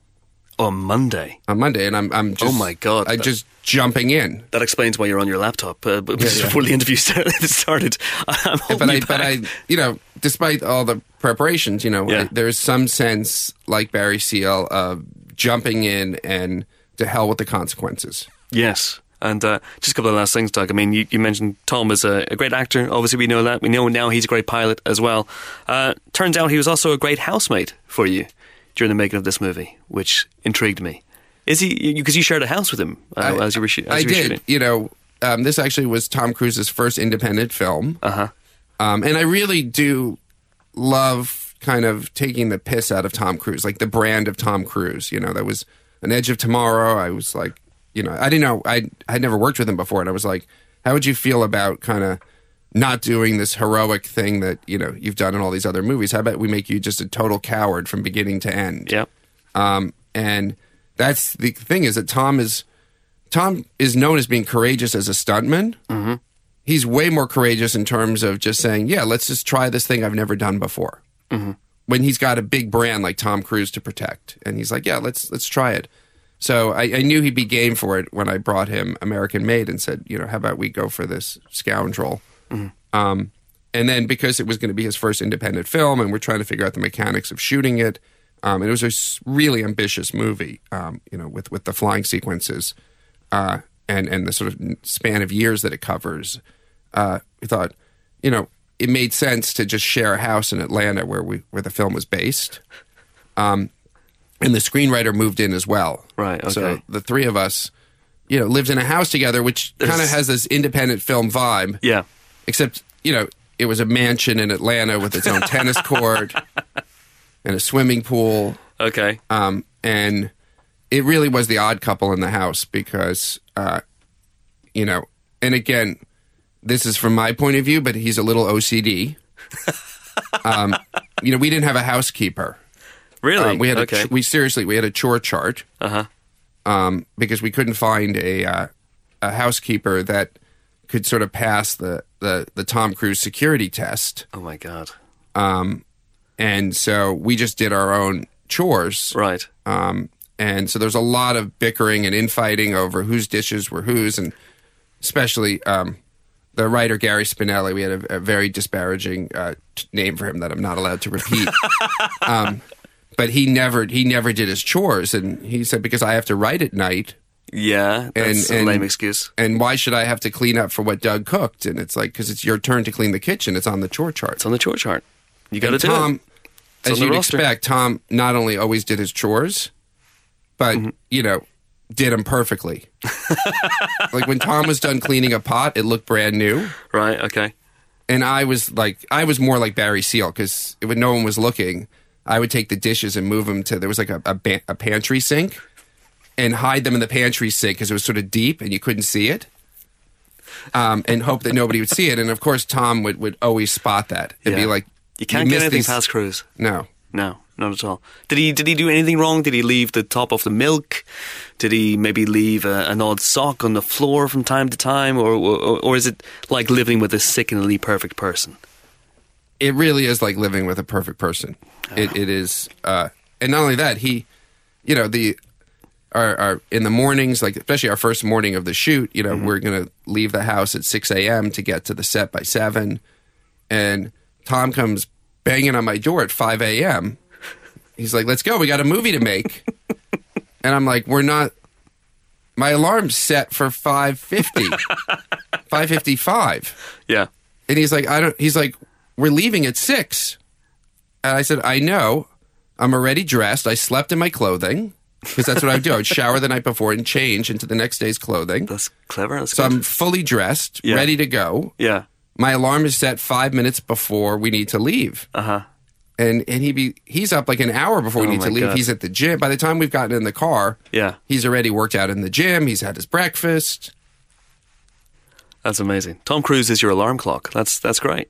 On Monday. on Monday, and I'm I'm just Oh my God, I'm that- just jumping in. That explains why you're on your laptop. Uh, yeah. before the interview started, I'm But I you but I you know, despite all the preparations, you know, Yeah. I, there's some sense like Barry Seal of jumping in and to hell with the consequences. Yes. And uh, just a couple of last things, Doug. I mean, you, you mentioned Tom is a, a great actor. Obviously, we know that. We know now he's a great pilot as well. Uh, turns out he was also a great housemate for you during the making of this movie, which intrigued me. Is he? Because you shared a house with him uh, I- as you were, shoo- as I you were did. shooting. You know, um, this actually was Tom Cruise's first independent film. Uh huh. Um, and I really do love kind of taking the piss out of Tom Cruise, like the brand of Tom Cruise. You know, that was an Edge of Tomorrow. I was like, you know, I didn't know I I'd never worked with him before, and I was like, how would you feel about kind of not doing this heroic thing that you know you've done in all these other movies? How about we make you just a total coward from beginning to end? Yep. Um, and that's the thing is that Tom is Tom is known as being courageous as a stuntman. Mm-hmm. He's way more courageous in terms of just saying, "Yeah, let's just try this thing I've never done before." Mm-hmm. When he's got a big brand like Tom Cruise to protect, and he's like, "Yeah, let's let's try it." So I, I knew he'd be game for it when I brought him American Made and said, "You know, how about we go for this scoundrel?" Um, and then because it was going to be his first independent film, and we're trying to figure out the mechanics of shooting it, um, and it was a really ambitious movie, um, you know, with with the flying sequences, uh, and and the sort of span of years that it covers. Uh, we thought, you know, it made sense to just share a house in Atlanta where we where the film was based. Um, and the screenwriter moved in as well. Right, So the three of us, you know, lived in a house together, which kind of has this independent film vibe Yeah. Except you know it was a mansion in Atlanta with its own tennis court and a swimming pool, Okay. um, and it really was the odd couple in the house because uh, you know, and again, this is from my point of view, but he's a little OCD. um, you know, we didn't have a housekeeper. Really? Um, we had okay. a ch- we seriously we had a chore chart uh huh. um, because we couldn't find a uh, a housekeeper that could sort of pass the the the Tom Cruise security test, Oh my god. and so we just did our own chores. Right. Um, and so there's a lot of bickering and infighting over whose dishes were whose, and especially um, the writer Gary Spinelli. We had a, a very disparaging uh, t- name for him that I'm not allowed to repeat. um, but he never he never did his chores, and he said because I have to write at night, Yeah, that's And- a lame and- excuse. and why should I have to clean up for what Doug cooked? And it's like because it's your turn to clean the kitchen. It's on the chore chart. It's on the chore chart. You got to do Tom, it. As you'd roster. expect, Tom not only always did his chores, but Mm-hmm. you know, did them perfectly. like when Tom was done cleaning a pot, it looked brand new. Right. Okay. And I was like, I was more like Barry Seal because when no one was looking, I would take the dishes and move them to there was like a a, ba- a pantry sink, and hide them in the pantry sink because it was sort of deep and you couldn't see it. Um, and hope that nobody would see it. And of course, Tom would, would always spot that and be Yeah. like, You can't get anything these- past Cruise. No, No, not at all. Did he? Did he do anything wrong? Did he leave the top of the milk? Did he maybe leave a, an odd sock on the floor from time to time, or, or or is it like living with a sickeningly perfect person? it really is like living with a perfect person. It, it is, uh, and not only that, he, you know, the our, our in the mornings, like especially our first morning of the shoot, you know, mm-hmm. we're gonna leave the house at six a.m. to get to the set by seven, and Tom comes banging on my door at five a.m. He's like, "Let's go, we got a movie to make," and I'm like, "We're not." My alarm's set for 550, 555. Yeah. And he's like, I don't, he's like, we're leaving at six. And I said, I know. I'm already dressed. I slept in my clothing because that's what I would do. I would shower the night before and change into the next day's clothing. That's clever. That's So good. I'm fully dressed, Yeah. ready to go. yeah. My alarm is set five minutes before we need to leave. Uh huh. And and he be he's up like an hour before we Oh need to leave. God. He's at the gym. By the time we've gotten in the car, Yeah. he's already worked out in the gym. He's had his breakfast. That's amazing. Tom Cruise is your alarm clock. That's that's great.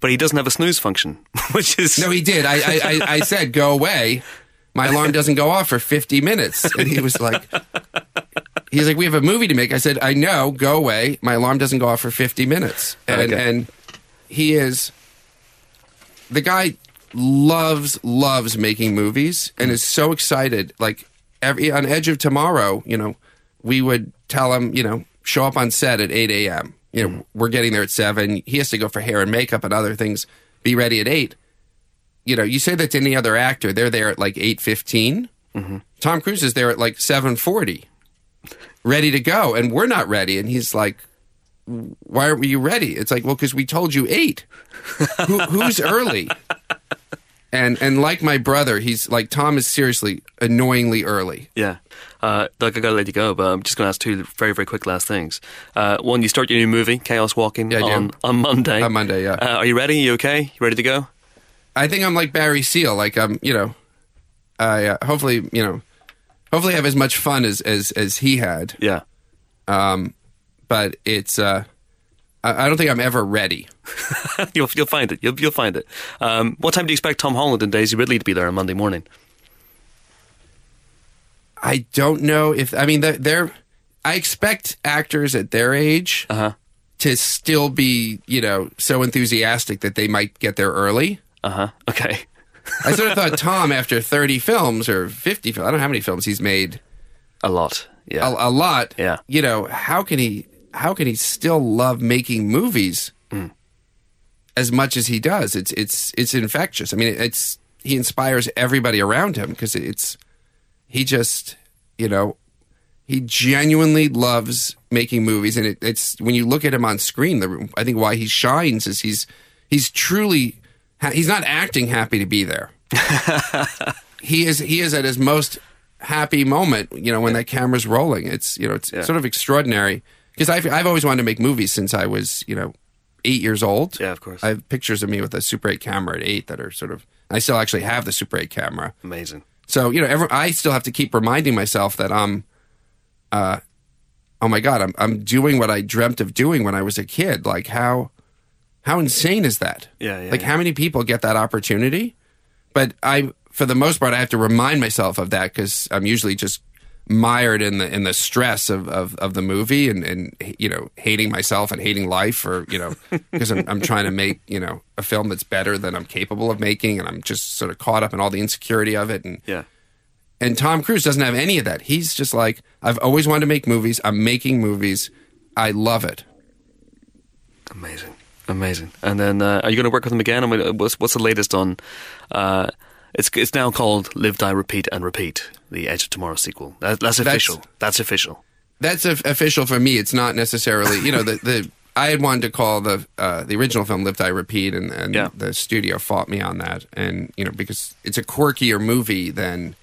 But he doesn't have a snooze function, which is No, he did. I, I, I, I said, go away. My alarm doesn't go off for 50 minutes. And he was like, he's like, we have a movie to make. I said, I know, go away. My alarm doesn't go off for 50 minutes. And, Okay. and he is, the guy loves, loves making movies and is so excited. Like every, on Edge of Tomorrow, you know, we would tell him, you know, show up on set at 8 a.m. You know, we're getting there at 7. He has to go for hair and makeup and other things. Be ready at 8 you know, you say that to any other actor, they're there at like eight Tom Cruise is there at like seven forty, ready to go, and we're not ready. And he's like, "Why aren't you ready?" It's like, "Well, because we told you eight. Who, who's early?" And and like my brother, he's like Tom is seriously annoyingly early. Yeah. Uh, Doug, I gotta let you go, but I'm just gonna ask two very, very quick last things. Uh, one, you start your new movie, Chaos Walking, Yeah, on, on Monday. On Monday, yeah. Uh, are you ready? You okay? You ready to go? I think I'm like Barry Seal. Like I'm, you know, I uh, hopefully, you know, hopefully have as much fun as as as he had. Yeah. Um, But it's, uh I, I don't think I'm ever ready. you'll, you'll find it. You'll, you'll find it. Um, what time do you expect Tom Holland and Daisy Ridley to be there on Monday morning? I don't know if I mean they're, they're I expect actors at their age Uh-huh. to still be you know so enthusiastic that they might get there early. Uh huh. Okay. I sort of thought Tom after thirty films or fifty films I don't know how many films he's made A lot. Yeah. a, a lot. Yeah. you know how can he how can he still love making movies as much as he does? It's it's it's infectious. I mean it's he inspires everybody around him because it's he just you know he genuinely loves making movies and it, it's when you look at him on screen the i think why he shines is he's he's truly he's not acting happy to be there he is he is at his most happy moment you know when that camera's rolling it's you know it's Yeah. sort of extraordinary because I've, I've always wanted to make movies since i was you know eight years old Yeah, of course. i have pictures of me with a super 8 camera at eight that are sort of i still actually have the super 8 camera Amazing. so you know, every, I still have to keep reminding myself that I'm, uh, oh my god, I'm I'm doing what I dreamt of doing when I was a kid. Like how, how insane is that? Yeah, yeah, Like yeah. how many people get that opportunity? But I, for the most part, I have to remind myself of that because I'm usually just mired in the in the stress of of, of the movie and and you know hating myself and hating life or you know because I'm, I'm trying to make you know a film that's better than I'm capable of making and I'm just sort of caught up in all the insecurity of it and Yeah. and Tom Cruise doesn't have any of that. He's just like I've always wanted to make movies. I'm making movies. I love it. Amazing, amazing. And then, uh, are you going to work with them again? I mean, what's what's the latest on? Uh, it's it's now called Live, Die, Repeat, and Repeat: The Edge of Tomorrow sequel. That, that's official. That's, official. That's a, official for me. It's not necessarily you know the the. I had wanted to call the uh, the original film "Live Die Repeat," and, and Yeah. the studio fought me on that. And you know because it's a quirkier movie than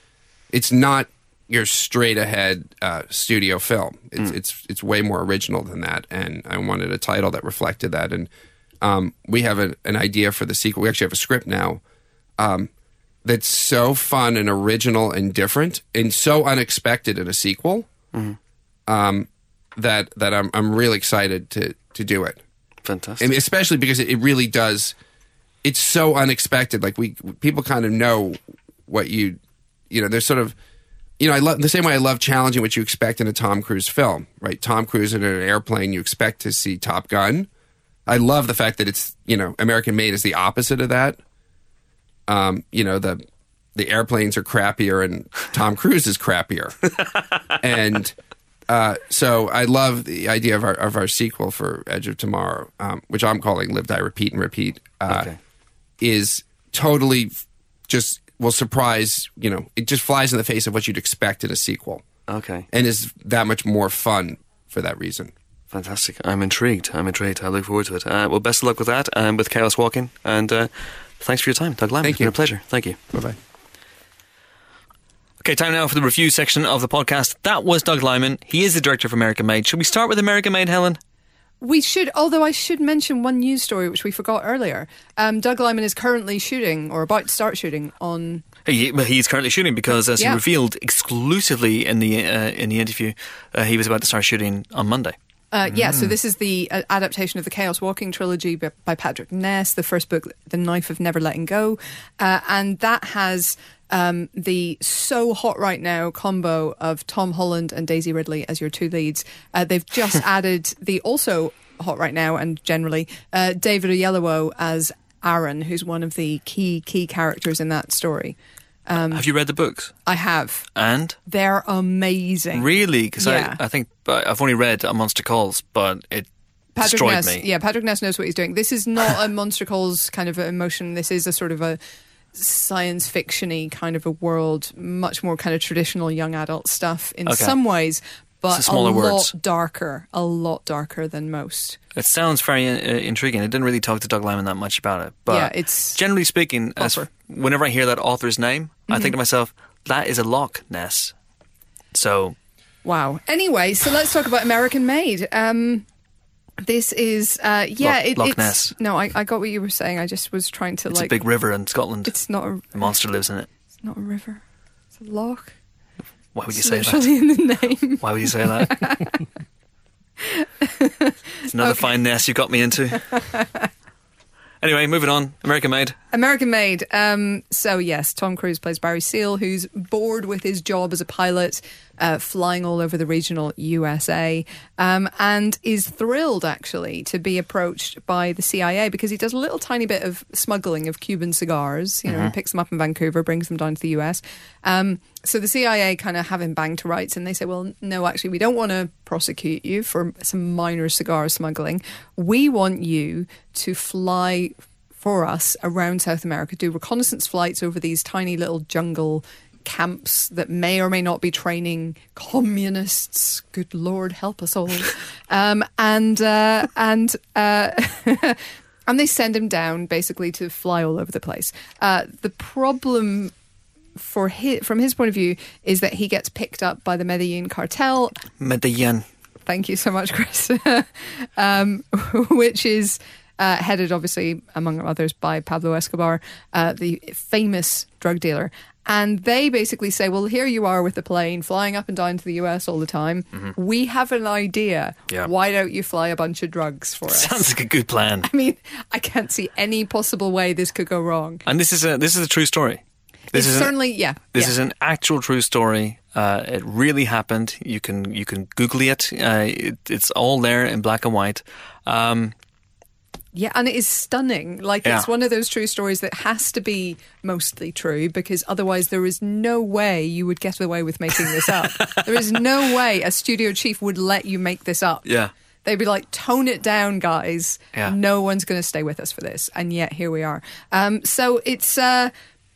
it's not your straight ahead uh, studio film. It's it's it's way more original than that. And I wanted a title that reflected that. And um, we have a, an idea for the sequel. We actually have a script now um, that's so fun and original and different and so unexpected in a sequel um, that that I'm I'm really excited to to do it. Fantastic. Mean, especially because it, it really does. It's so unexpected. Like we people kind of know what you you know. There's sort of you know I love the same way I love challenging what you expect in a Tom Cruise film. Right, Tom Cruise in an airplane. You expect to see Top Gun. I love the fact that it's you know American made is the opposite of that. Um, you know the the airplanes are crappier and Tom Cruise is crappier, and uh, so I love the idea of our of our sequel for Edge of Tomorrow, um, which I'm calling Live Die Repeat and Repeat. Uh, Okay. Is totally just will surprise you know it just flies in the face of what you'd expect in a sequel, okay. and is that much more fun for that reason. Fantastic. I'm intrigued. I'm intrigued. I look forward to it. Uh, well, best of luck with that and with Chaos Walking. And uh, thanks for your time, Doug Liman. Thank It's been you. a pleasure. Thank you. Bye bye. Okay, time now for the review section of the podcast. That was Doug Liman. He is the director of American Made. Should we start with American Made, Helen? We should, although I should mention one news story which we forgot earlier. Um, Doug Liman is currently shooting, or about to start shooting, on. He, he's currently shooting because, as Yeah. he revealed exclusively in the uh, in the interview, uh, he was about to start shooting on Monday. Uh, yeah, so this is the uh, adaptation of the Chaos Walking trilogy by, by Patrick Ness, the first book, The Knife of Never Letting Go. Uh, and that has um, the so hot right now combo of Tom Holland and Daisy Ridley as your two leads. Uh, they've just added the also hot right now and generally uh, David Oyelowo as Aaron, who's one of the key key characters in that story. Um, Have you read the books? I have. And They're amazing. really, because Yeah. I, I think I've only read A Monster Calls, but it Patrick destroyed Ness, me. yeah, Patrick Ness knows what he's doing. This is not a Monster Calls kind of emotion. This is a sort of a science fictiony kind of a world, much more kind of traditional young adult stuff in Okay. some ways, but a words. lot darker, a lot darker than most. It sounds very uh, intriguing. I didn't really talk to Doug Liman that much about it, but Yeah, it's generally speaking, as, whenever I hear that author's name, I Mm-hmm. think to myself, that is a Loch Ness. So Wow. Anyway, so let's talk about American Made. Um, this is, uh, yeah, Loch- it, Loch it's Ness. no, I, I got what you were saying. I just was trying to it's like. a big river in Scotland. It's not a. the monster lives in it. It's not a river. It's a loch. Why would you say that? in the name. Why would you say that? it's another fine nest you got me into. anyway, moving on. American Made. American Made. Um, so yes, Tom Cruise plays Barry Seal, who's bored with his job as a pilot, uh, flying all over the regional USA, um, and is thrilled actually to be approached by the CIA because he does a little tiny bit of smuggling of Cuban cigars. You know, he picks them up in Vancouver, brings them down to the US. Um, so the CIA kind of have him banged to rights, and they say, "Well, no, actually, we don't want to prosecute you for some minor cigar smuggling. We want you to fly." for us around South America, do reconnaissance flights over these tiny little jungle camps that may or may not be training communists. Good Lord, help us all! Um, and uh, and uh, and they send him down basically to fly all over the place. Uh, the problem for his, from his point of view is that he gets picked up by the Medellin cartel Medellin. Thank you so much, Chris. um, which is uh, headed, obviously, among others, by Pablo Escobar, uh, the famous drug dealer. And they basically say, well, here you are with the plane flying up and down to the US all the time. We have an idea. Yeah. Why don't you fly a bunch of drugs for us? Sounds like a good plan. I mean, I can't see any possible way this could go wrong. And this is a this is a true story. This it's is an- certainly yeah. This yeah. is an actual true story. Uh, it really happened. You can you can Google it. Uh, it. It's all there in black and white. Um, Yeah, and it is stunning. Like Yeah. it's one of those true stories that has to be mostly true because otherwise there is no way you would get away with making this up. there is no way a studio chief would let you make this up. yeah, They'd be like, tone it down, guys. Yeah. No one's going to stay with us for this. And yet here we are. Um, so it's, uh,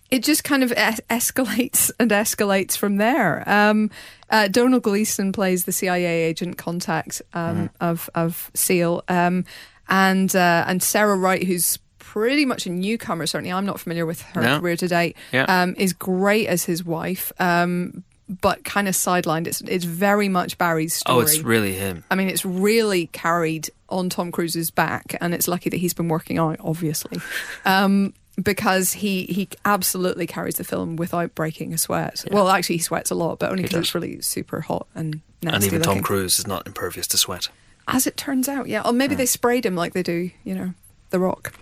it just kind of es- escalates and escalates from there. Um, uh, Domhnall Gleeson plays the CIA agent contact um, of, of SEAL. Um, and, uh, and Sarah Wright, who's pretty much a newcomer, certainly I'm not familiar with her No. career to date, Yeah. um, is great as his wife. Um, but kind of sidelined. It's it's very much Barry's story. oh, it's really him. I mean, it's really carried on Tom Cruise's back, and it's lucky that he's been working on it, obviously, um, because he he absolutely carries the film without breaking a sweat. Well, actually, he sweats a lot, but only because it's really super hot and nasty and even Tom. Cruise is not impervious to sweat. As it turns out, yeah. Or maybe they sprayed him like they do, you know, The Rock.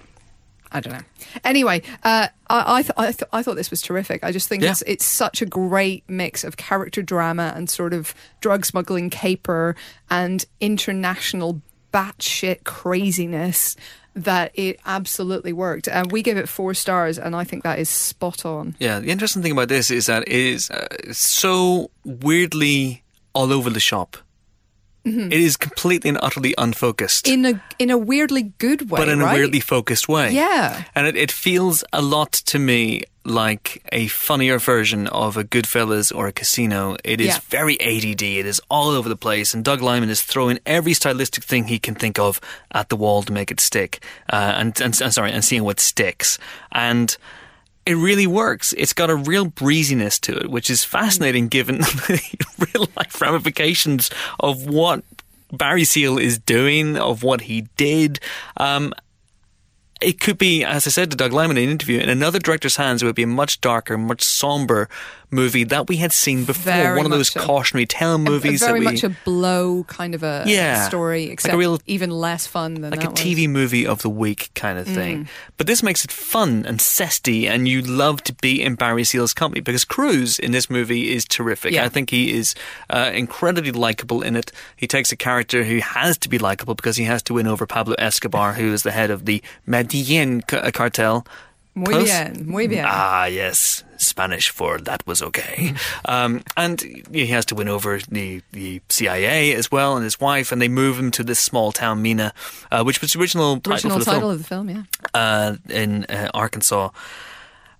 I don't know. Anyway, uh, I I, th- I, th- I thought this was terrific. I just think Yeah. it's it's such a great mix of character drama and sort of drug smuggling caper and international batshit craziness that it absolutely worked. And we gave it four stars, and I think that is spot on. Yeah, the interesting thing about this is that it is uh, so weirdly all over the shop. It is completely and utterly unfocused, In a in a weirdly good way, but in right? a weirdly focused way. yeah. And it, it feels a lot to me like a funnier version of a Goodfellas or a Casino. It is Yeah. very ADD. It is all over the place. And Doug Liman is throwing every stylistic thing he can think of at the wall to make it stick. Uh, and, and, and sorry, and seeing what sticks. And it really works. It's got a real breeziness to it, which is fascinating given the real life ramifications of what Barry Seal is doing, of what he did. Um, it could be, as I said to Doug Liman in an interview, in another director's hands, it would be a much darker, much somber movie that we had seen before. Very One of those so. cautionary tale movies a, a very we, much a blow kind of a Yeah. story, Like a real- even less fun than like a was. TV movie of the week kind of Mm. thing. But this makes it fun and zesty, and you love to be in Barry Seal's company because Cruise in this movie is terrific. Yeah. I think he is uh, incredibly likable in it. He takes a character who has to be likable because he has to win over Pablo Escobar, who is the head of the Medellin ca- uh, cartel. Muy Close? bien, muy bien. Ah, yes, Spanish for that was okay. um, and he has to win over the, the CIA as well and his wife, and they move him to this small town, Mena, uh, which was the original title Original the title of the film, yeah. uh, in uh, Arkansas,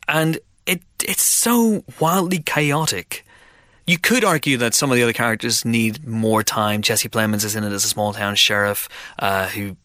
and it it's so wildly chaotic. You could argue that some of the other characters need more time. Jesse Plemons is in it as a small town sheriff uh, who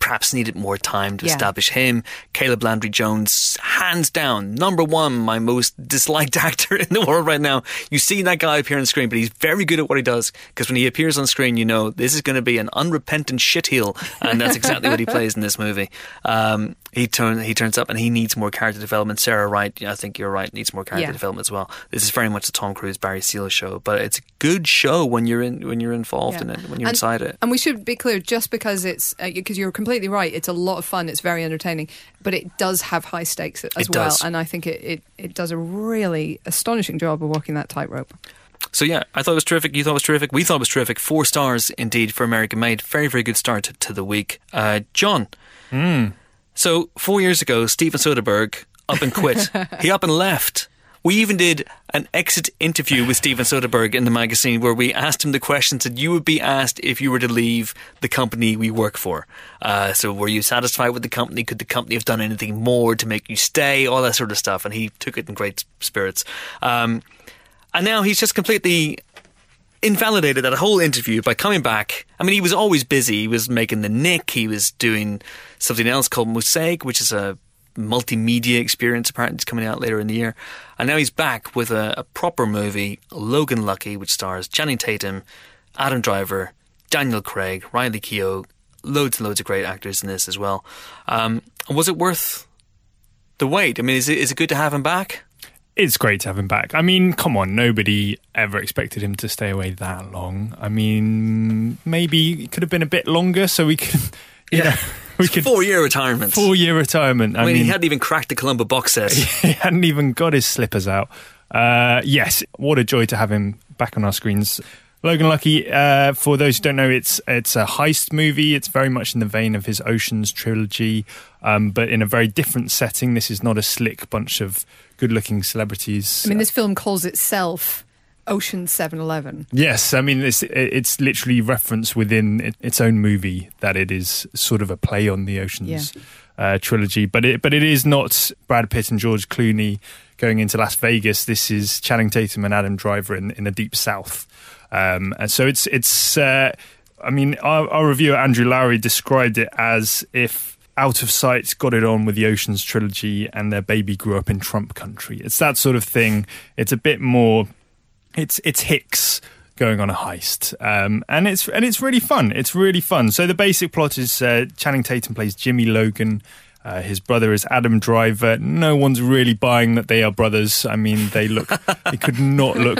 perhaps needed more time to Yeah. establish him. Caleb Landry Jones, hands down, number one, my most disliked actor in the world right now. You see that guy appear on screen, but he's very good at what he does because when he appears on screen, you know this is going to be an unrepentant shitheel, and that's exactly what he plays in this movie. Um, he turn he turns up and he needs more character development. Sarah Wright, I think you're right, needs more character Yeah. development as well. This is very much a Tom Cruise Barry Seal show, but it's a good show when you're in when you're involved in it, when you're And- inside it. And we should be clear, just because it's because you're completely right, it's a lot of fun, it's very entertaining, but it does have high stakes as It well. does. And I think it, it, it does a really astonishing job of walking that tightrope. So yeah, I thought it was terrific. You thought it was terrific. We thought it was terrific. Four stars indeed for American Made. Very very good start to, to the week. Uh, John. So four years ago, Steven Soderbergh up and quit. he up and left. We even did an exit interview with Steven Soderbergh in the magazine where we asked him the questions that you would be asked if you were to leave the company we work for. Uh, so were you satisfied with the company? Could the company have done anything more to make you stay? All that sort of stuff. And he took it in great spirits. Um, and now he's just completely invalidated that whole interview by coming back. I mean, he was always busy. He was making the Knick. He was doing something else called Mosaic, which is a multimedia experience. Apparently, it's coming out later in the year. And now he's back with a, a proper movie, Logan Lucky, which stars Channing Tatum, Adam Driver, Daniel Craig, Riley Keough, loads and loads of great actors in this as well. Um, was it worth the wait? I mean, is it is it good to have him back? It's great to have him back. I mean, come on, nobody ever expected him to stay away that long. I mean, maybe it could have been a bit longer so we could, you Yeah. know, we could Four year retirement. four year retirement. I mean, he hadn't even cracked the Columbo box set. he hadn't even got his slippers out. Uh, yes, what a joy to have him back on our screens. Logan Lucky, uh, for those who don't know, it's it's a heist movie. It's very much in the vein of his Oceans trilogy, um, but in a very different setting. This is not a slick bunch of good-looking celebrities. I mean, this film calls itself Ocean 711. Yes, I mean it's it's literally referenced within its own movie that it is sort of a play on the Ocean's uh, trilogy, but it but it is not Brad Pitt and George Clooney going into Las Vegas. This is Channing Tatum and Adam Driver in, in the deep south, um, and so it's it's. Uh, I mean, our, our reviewer Andrew Lowry described it as if Out of Sight got it on with the Ocean's trilogy, and their baby grew up in Trump country. It's that sort of thing. It's a bit more it's it's Hicks going on a heist, um, and it's and it's really fun. It's really fun. So the basic plot is uh, Channing Tatum plays Jimmy Logan. Uh, his brother is Adam Driver. No one's really buying that they are brothers. I mean, they look they could not look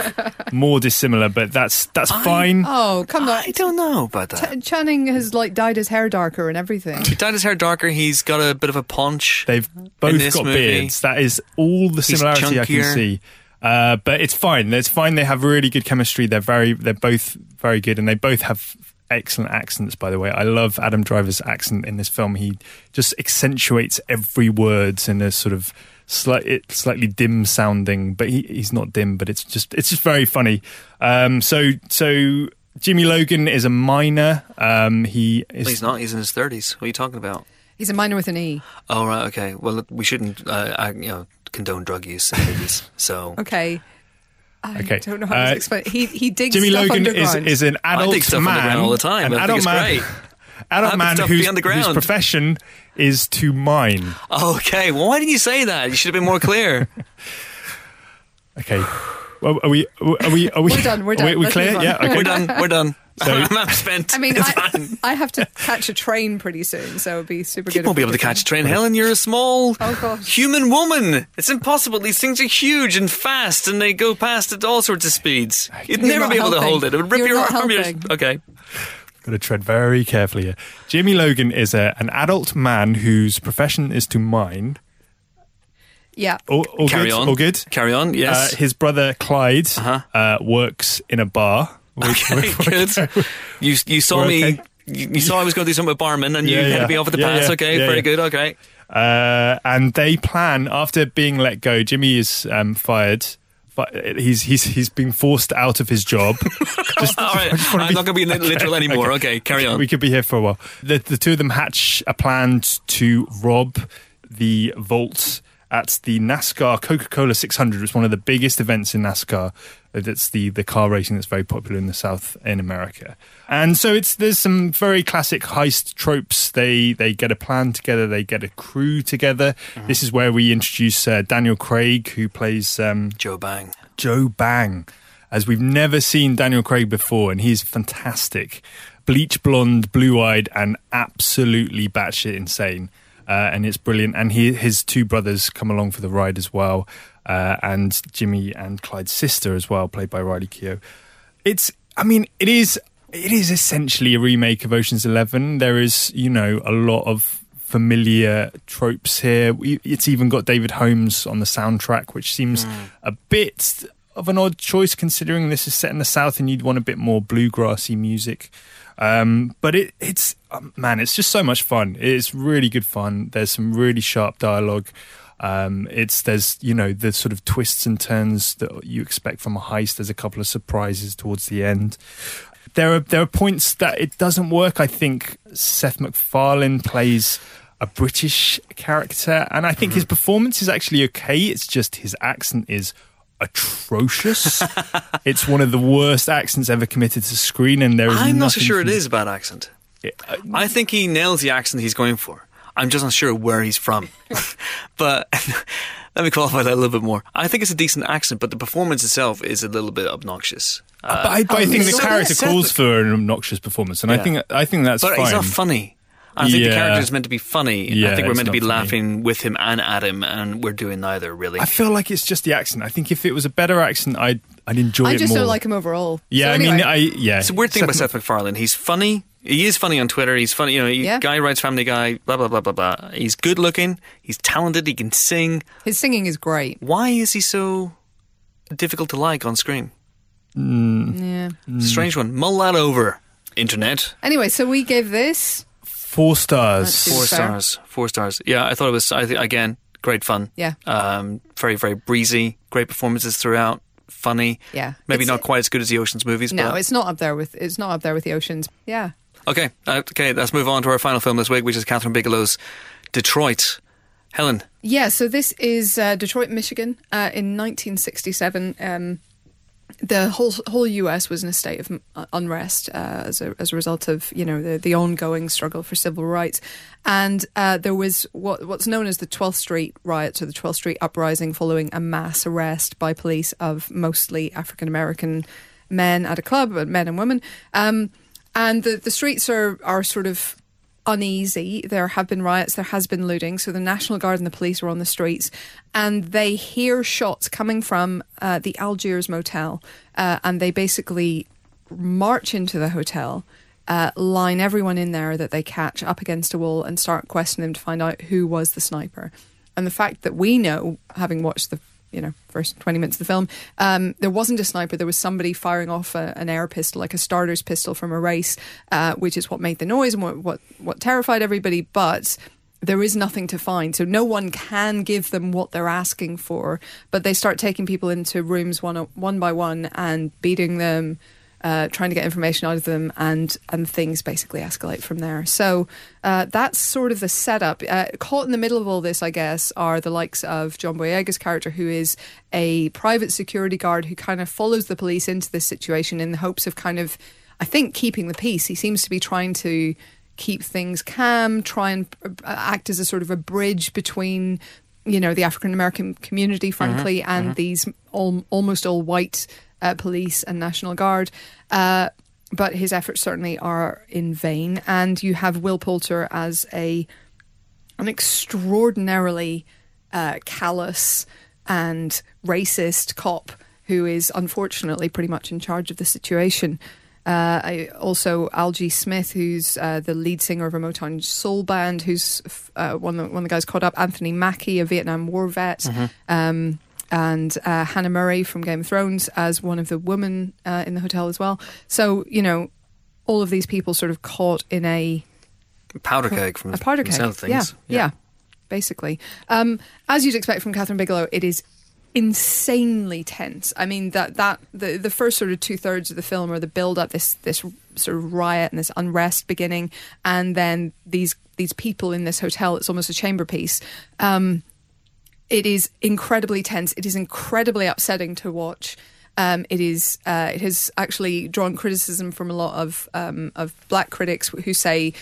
more dissimilar, but that's that's fine. Oh, come on. I don't know about that. Ch- Channing has like dyed his hair darker and everything. He dyed his hair darker. He's got a bit of a punch. They've both got movie. beards. That is all the similarity I can see. Uh, but it's fine. It's fine. They have really good chemistry. They're very, they're both very good, and they both have excellent accents. By the way, I love Adam Driver's accent in this film. He just accentuates every word in a sort of slight, slightly dim sounding, but he, he's not dim. But it's just, it's just very funny. Um, so, so Jimmy Logan is a minor. Um, he is. Well, he's not. He's in his thirties. What are you talking about? He's a minor with an E. Oh right, okay. Well, we shouldn't, uh, uh, you know, condone drug use in movies. So Okay. I Okay. don't know how Uh, to explain. He he digs Jimmy stuff Logan is, underground. is an I adult dig stuff man all the time. An I think adult it's man, great. adult man stuff whose, the whose ground. profession is to mine. okay. Well, why didn't you say that? You should have been more clear. Okay. Well, are we? Are we? Are we? We're done, we're done. we, we Let's clear? Yeah. Okay. We're done. We're done. So- I'm spent. I mean, I. I have to catch a train pretty soon, so it'd be super good. You if won't be able to catch a train, Helen. You're a small Oh, gosh. human woman. It's impossible. These things are huge and fast, and they go past at all sorts of speeds. You'd You're never be able to hold it. It would rip You're your not arm. Your- helping. Okay. Got to tread very carefully here. Jimmy Logan is a, an adult man whose profession is to mine. Yeah. All, all Carry good. on. All good. Carry on. Yes. Uh, his brother Clyde Uh-huh. uh, works in a bar. Okay. Good. You you saw We're me. okay. You, you saw I was going to do something with barman, and you Yeah, had yeah. to be off at the Yeah, pass. Okay. Very good. Okay. Uh, and they plan after being let go. Jimmy is um, fired. But he's he's he's been forced out of his job. Just- All right. I just wanna I'm be- not going to be literal anymore. Okay. Carry on. We could be here for a while. The the two of them hatch a plan to rob the vault at the NASCAR Coca Cola 600. It's one of the biggest events in NASCAR. That's the the car racing that's very popular in the South in America. And so it's there's some very classic heist tropes. They they get a plan together. They get a crew together. This is where we introduce uh, Daniel Craig, who plays. Um, Joe Bang. Joe Bang, as we've never seen Daniel Craig before, and he's fantastic. Bleach blonde, blue eyed, and absolutely batshit insane. Uh, and it's brilliant. And he, his two brothers come along for the ride as well, uh, and Jimmy and Clyde's sister as well, played by Riley Keough. It's, I mean, it is, it is essentially a remake of Ocean's Eleven. There is, you know, a lot of familiar tropes here. It's even got David Holmes on the soundtrack, which seems a bit of an odd choice considering this is set in the South and you'd want a bit more bluegrassy music. Um, but it, it's um, man, it's just so much fun. It's really good fun. There's some really sharp dialogue. Um, it's there's you know the sort of twists and turns that you expect from a heist. There's a couple of surprises towards the end. There are there are points that it doesn't work. I think Seth MacFarlane plays a British character, and I think his performance is actually okay. It's just his accent is atrocious. it's one of the worst accents ever committed to screen, and there is. I'm not so sure it is from- a bad accent. uh, I think he nails the accent he's going for. I'm just not sure where he's from. but let me qualify that a little bit more. I think it's a decent accent, but the performance itself is a little bit obnoxious. Uh, But I, but I Oh, think the character calls for an obnoxious performance, and I think I think that's but fine. he's not funny. I think the character is meant to be funny. I think we're meant to be not funny. laughing with him and at him, and we're doing neither really. I feel like it's just the accent. I think if it was a better accent, I'd I'd enjoy I it more. I just don't like him overall. Yeah, So I mean. I yeah. It's a weird thing about Seth MacFarlane. He's funny. He is funny on Twitter. He's funny. You know, he, Yeah. guy writes Family Guy. Blah blah blah blah blah. He's good looking. He's talented. He can sing. his singing is great. Why is he so difficult to like on screen? Mm. Yeah. Strange one. Mull that over, internet. Anyway, so we gave this. Four stars. Four fair. stars. Four stars. Yeah, I thought it was. I th- again, great fun. Yeah. Um, very very breezy. Great performances throughout. Funny. Yeah. Maybe It's- not quite as good as the Ocean's movies. No, but it's not up there with it's not up there with the oceans. Yeah. Okay, uh, okay, let's move on to our final film this week, which is Kathryn Bigelow's Detroit. Helen, Yeah, so this is uh, Detroit, Michigan, uh, in 1967. Um, the whole whole U.S. was in a state of uh, unrest uh, as a as a result of you know the the ongoing struggle for civil rights, and uh, there was what what's known as the 12th Street riots or the 12th Street uprising, following a mass arrest by police of mostly African American men at a club, but men and women. Um, and the the streets are are sort of uneasy. There have been riots, there has been looting. So the National Guard and the police were on the streets, and they hear shots coming from uh, the Algiers Motel, uh, and they basically march into the hotel. Uh, line everyone in there that they catch up against a wall and start questioning them to find out who was the sniper. And the fact that we know, having watched the you know first 20 minutes of the film. Um, there wasn't a sniper. There was somebody firing off a, an air pistol like a starter's pistol from a race uh, which is what made the noise and what, what what terrified everybody but there is nothing to find. So no one can give them what they're asking for but they start taking people into rooms one one by one and beating them uh, trying to get information out of them, and and things basically escalate from there. So uh, that's sort of the setup. Uh, caught in the middle of all this, I guess, are the likes of John Boyega's character, who is a private security guard who kind of follows the police into this situation in the hopes of kind of, I think, keeping the peace. He seems to be trying to keep things calm, try and uh, act as a sort of a bridge between you know the African American community, frankly, and these all, almost all white uh, police and National Guard. Uh, but his efforts certainly are in vain. And you have Will Poulter as a an extraordinarily uh, callous and racist cop who is unfortunately pretty much in charge of the situation. Uh, also, Algee Smith, who's uh, the lead singer of a Motown soul band, who's uh, one, of the, one of the guys caught up. Anthony Mackie, a Vietnam War vet, um, and uh, Hannah Murray from Game of Thrones as one of the women uh, in the hotel as well. So, you know, all of these people sort of caught in a powder keg from a powder from keg. the sound of Yeah, things. yeah, basically. Um, as you'd expect from Kathryn Bigelow, it is insanely tense. I mean that that the the first sort of two thirds of the film are the build up this this sort of riot and this unrest beginning, and then these these people in this hotel. It's almost a chamber piece. Um, it is incredibly tense. It is incredibly upsetting to watch. Um, it is. Uh, it has actually drawn criticism from a lot of um, of black critics who say,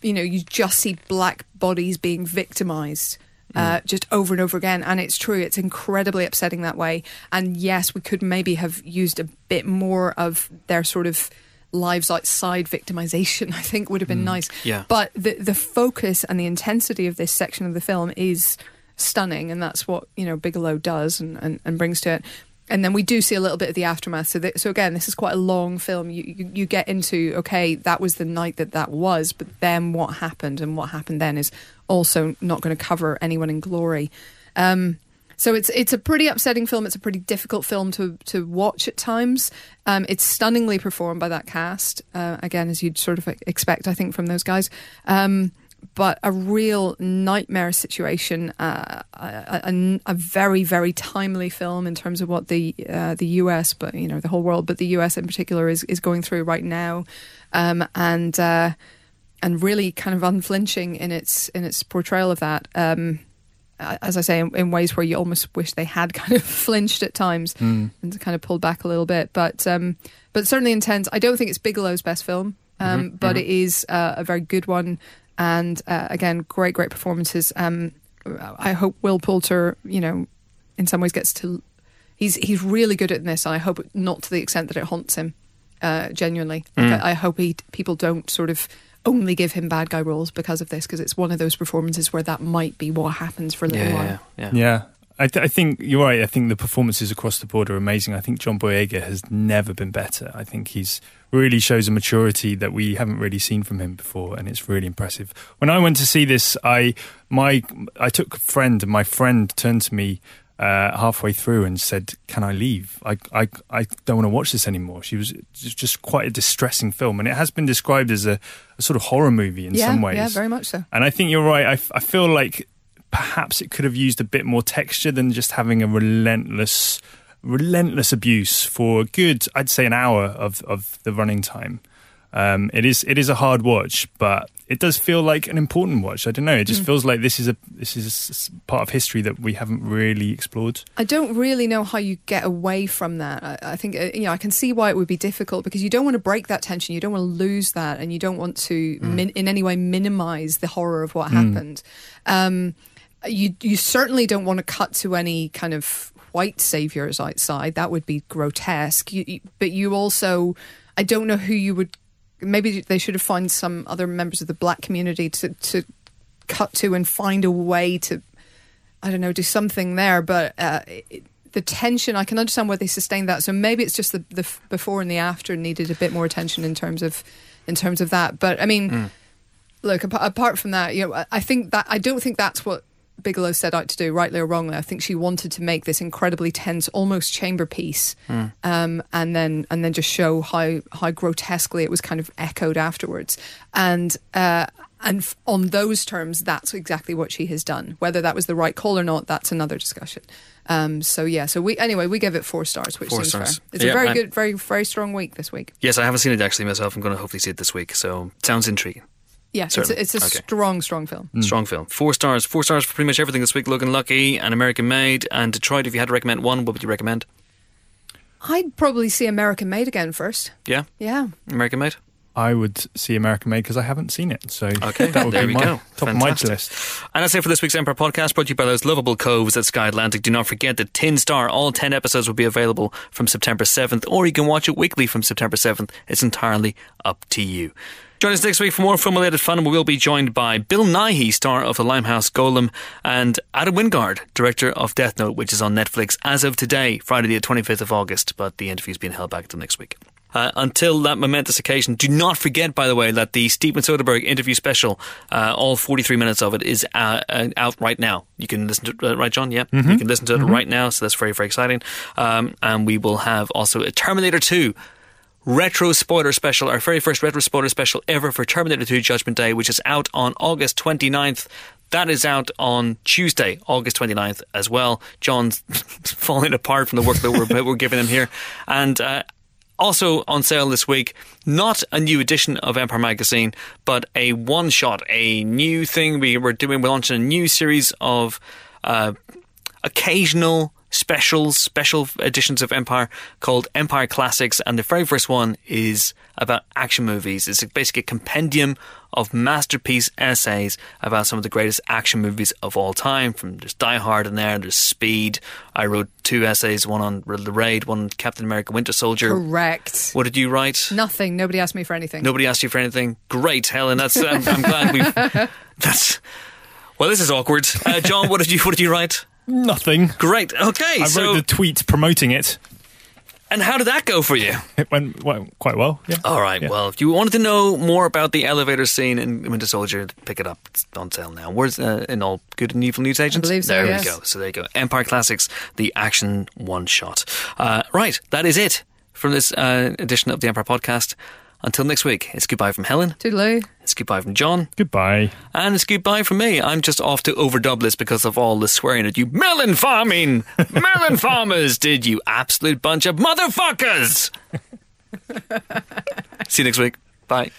you know, you just see black bodies being victimized. Uh, just over and over again, and it's true. It's incredibly upsetting that way. And yes, we could maybe have used a bit more of their sort of lives outside victimization. I think would have been nice. yeah. But the the focus and the intensity of this section of the film is stunning, and that's what you know Bigelow does and, and, and brings to it. And then we do see a little bit of the aftermath. So, th- so again, this is quite a long film. You, you you get into okay, that was the night that that was, but then what happened and what happened then is also not going to cover anyone in glory. Um, so it's it's a pretty upsetting film. It's a pretty difficult film to to watch at times. Um, it's stunningly performed by that cast. Uh, again, as you'd sort of expect, I think, from those guys. Um, but a real nightmare situation. Uh, a, a, a very very timely film in terms of what the uh, the US, but you know the whole world, but the US in particular is is going through right now, um, and uh, and really kind of unflinching in its in its portrayal of that. Um, as I say, in, in, ways where you almost wish they had kind of flinched at times Mm. and kind of pulled back a little bit. But um, but certainly intense. I don't think it's Bigelow's best film, um, Mm-hmm, but it is uh, a very good one. And uh, again, great, great performances. Um, I hope Will Poulter, you know, in some ways gets to. He's he's really good at this, and I hope not to the extent that it haunts him. Uh, genuinely, Like, Mm. I, I hope he people don't sort of only give him bad guy roles because of this, because it's one of those performances where that might be what happens for a little Yeah, while. yeah, yeah. Yeah. I, th- I think you're right. I think the performances across the board are amazing. I think John Boyega has never been better. I think he's really shows a maturity that we haven't really seen from him before, and it's really impressive. When I went to see this, I my I took a friend, and my friend turned to me uh, halfway through and said, "Can I leave? I I I don't want to watch this anymore." She was just- quite a distressing film, and it has been described as a, a sort of horror movie in yeah, some ways. yeah, very much so. And I think you're right. I, f- I feel like perhaps it could have used a bit more texture than just having a relentless, relentless abuse for a good, I'd say, an hour of, of the running time. Um, it is it is a hard watch, but it does feel like an important watch. I don't know. It just feels like this is a this is a part of history that we haven't really explored. I don't really know how you get away from that. I, I think uh, you know I can see why it would be difficult because you don't want to break that tension, you don't want to lose that, and you don't want to min- in any way minimize the horror of what happened. Um, you you certainly don't want to cut to any kind of white saviors outside. That would be grotesque. You, you, but you also, I don't know who you would. Maybe they should have found some other members of the black community to to cut to and find a way to I don't know, do something there. But uh, it, the tension, I can understand why they sustained that. So maybe it's just the, the before and the after needed a bit more attention in terms of in terms of that. But I mean, look, apart, from that, you know, I think that I don't think that's what Bigelow set out to do, rightly or wrongly. I think she wanted to make this incredibly tense, almost chamber piece, um, and then and then just show how how grotesquely it was kind of echoed afterwards. And uh, and f- on those terms, that's exactly what she has done. Whether that was the right call or not, that's another discussion. Um, so yeah, so we anyway we give it four stars, which Four seems stars. fair. It's a very good, very very strong week this week. Yes, I haven't seen it actually myself. I'm going to hopefully see it this week. So sounds intriguing. Yeah, it's a, it's a Okay. strong, strong film. Hmm. Strong film. Four stars. Four stars for pretty much everything this week. Logan Lucky and American Made and Detroit. If you had to recommend one, what would you recommend? I'd probably see American Made again first. Yeah, Yeah. American Made. I would see American Made because I haven't seen it. So Okay, that would there be we my go. top Fantastic. of my list. And that's it for this week's Empire podcast, brought to you by those lovable coves at Sky Atlantic. Do not forget that Tin Star, all 10 episodes will be available from September 7th, or you can watch it weekly from September 7th. It's entirely up to you. Join us next week for more film-related fun. We will be joined by Bill Nighy, star of The Limehouse Golem, and Adam Wingard, director of Death Note, which is on Netflix as of today, Friday the 25th of August, but the interview's being held back until next week. Uh, until that momentous occasion, do not forget, by the way, that the Steven Soderbergh interview special, uh, all 43 minutes of it, is uh, uh, out right now. You can listen to it, uh, right, John? Yeah. You can listen to it right now, so that's very, very exciting. Um, and we will have also a Terminator 2 retro spoiler special, our very first retro spoiler special ever for Terminator 2 Judgment Day, which is out on August 29th. That is out on Tuesday, August 29th as well. John's falling apart from the work that we're, we're giving him here. And uh, also on sale this week, not a new edition of Empire Magazine, but a one shot, a new thing we were doing. We're launching a new series of uh, occasional specials, special editions of Empire called Empire Classics, and the very first one is about action movies. It's basically a compendium of masterpiece essays about some of the greatest action movies of all time. From there's Die Hard in there, there's Speed. I wrote two essays, one on the Raid, one on Captain America: Winter Soldier. Correct. What did you write? Nothing. Nobody asked me for anything. Nobody asked you for anything. Great, Helen. That's I'm, I'm glad we've. That's well. This is awkward. Uh, John, what did you what did you write? Nothing. Great. Okay. I so wrote the tweet promoting it. and how did that go for you? It went well, quite well. Yeah. All right. Yeah. Well, if you wanted to know more about the elevator scene in Winter Soldier, pick it up. It's on sale now. Where's uh, in all good and evil news agents? believe so, There yes. we go. So there you go. Empire Classics, the action one shot. Uh, right. That is it from this uh, edition of the Empire Podcast. Until next week, it's goodbye from Helen. Toodaloo. It's goodbye from John. Goodbye. And it's goodbye from me. I'm just off to overdub this because of all the swearing at you melon farming, melon farmers did, you absolute bunch of motherfuckers. See you next week. Bye.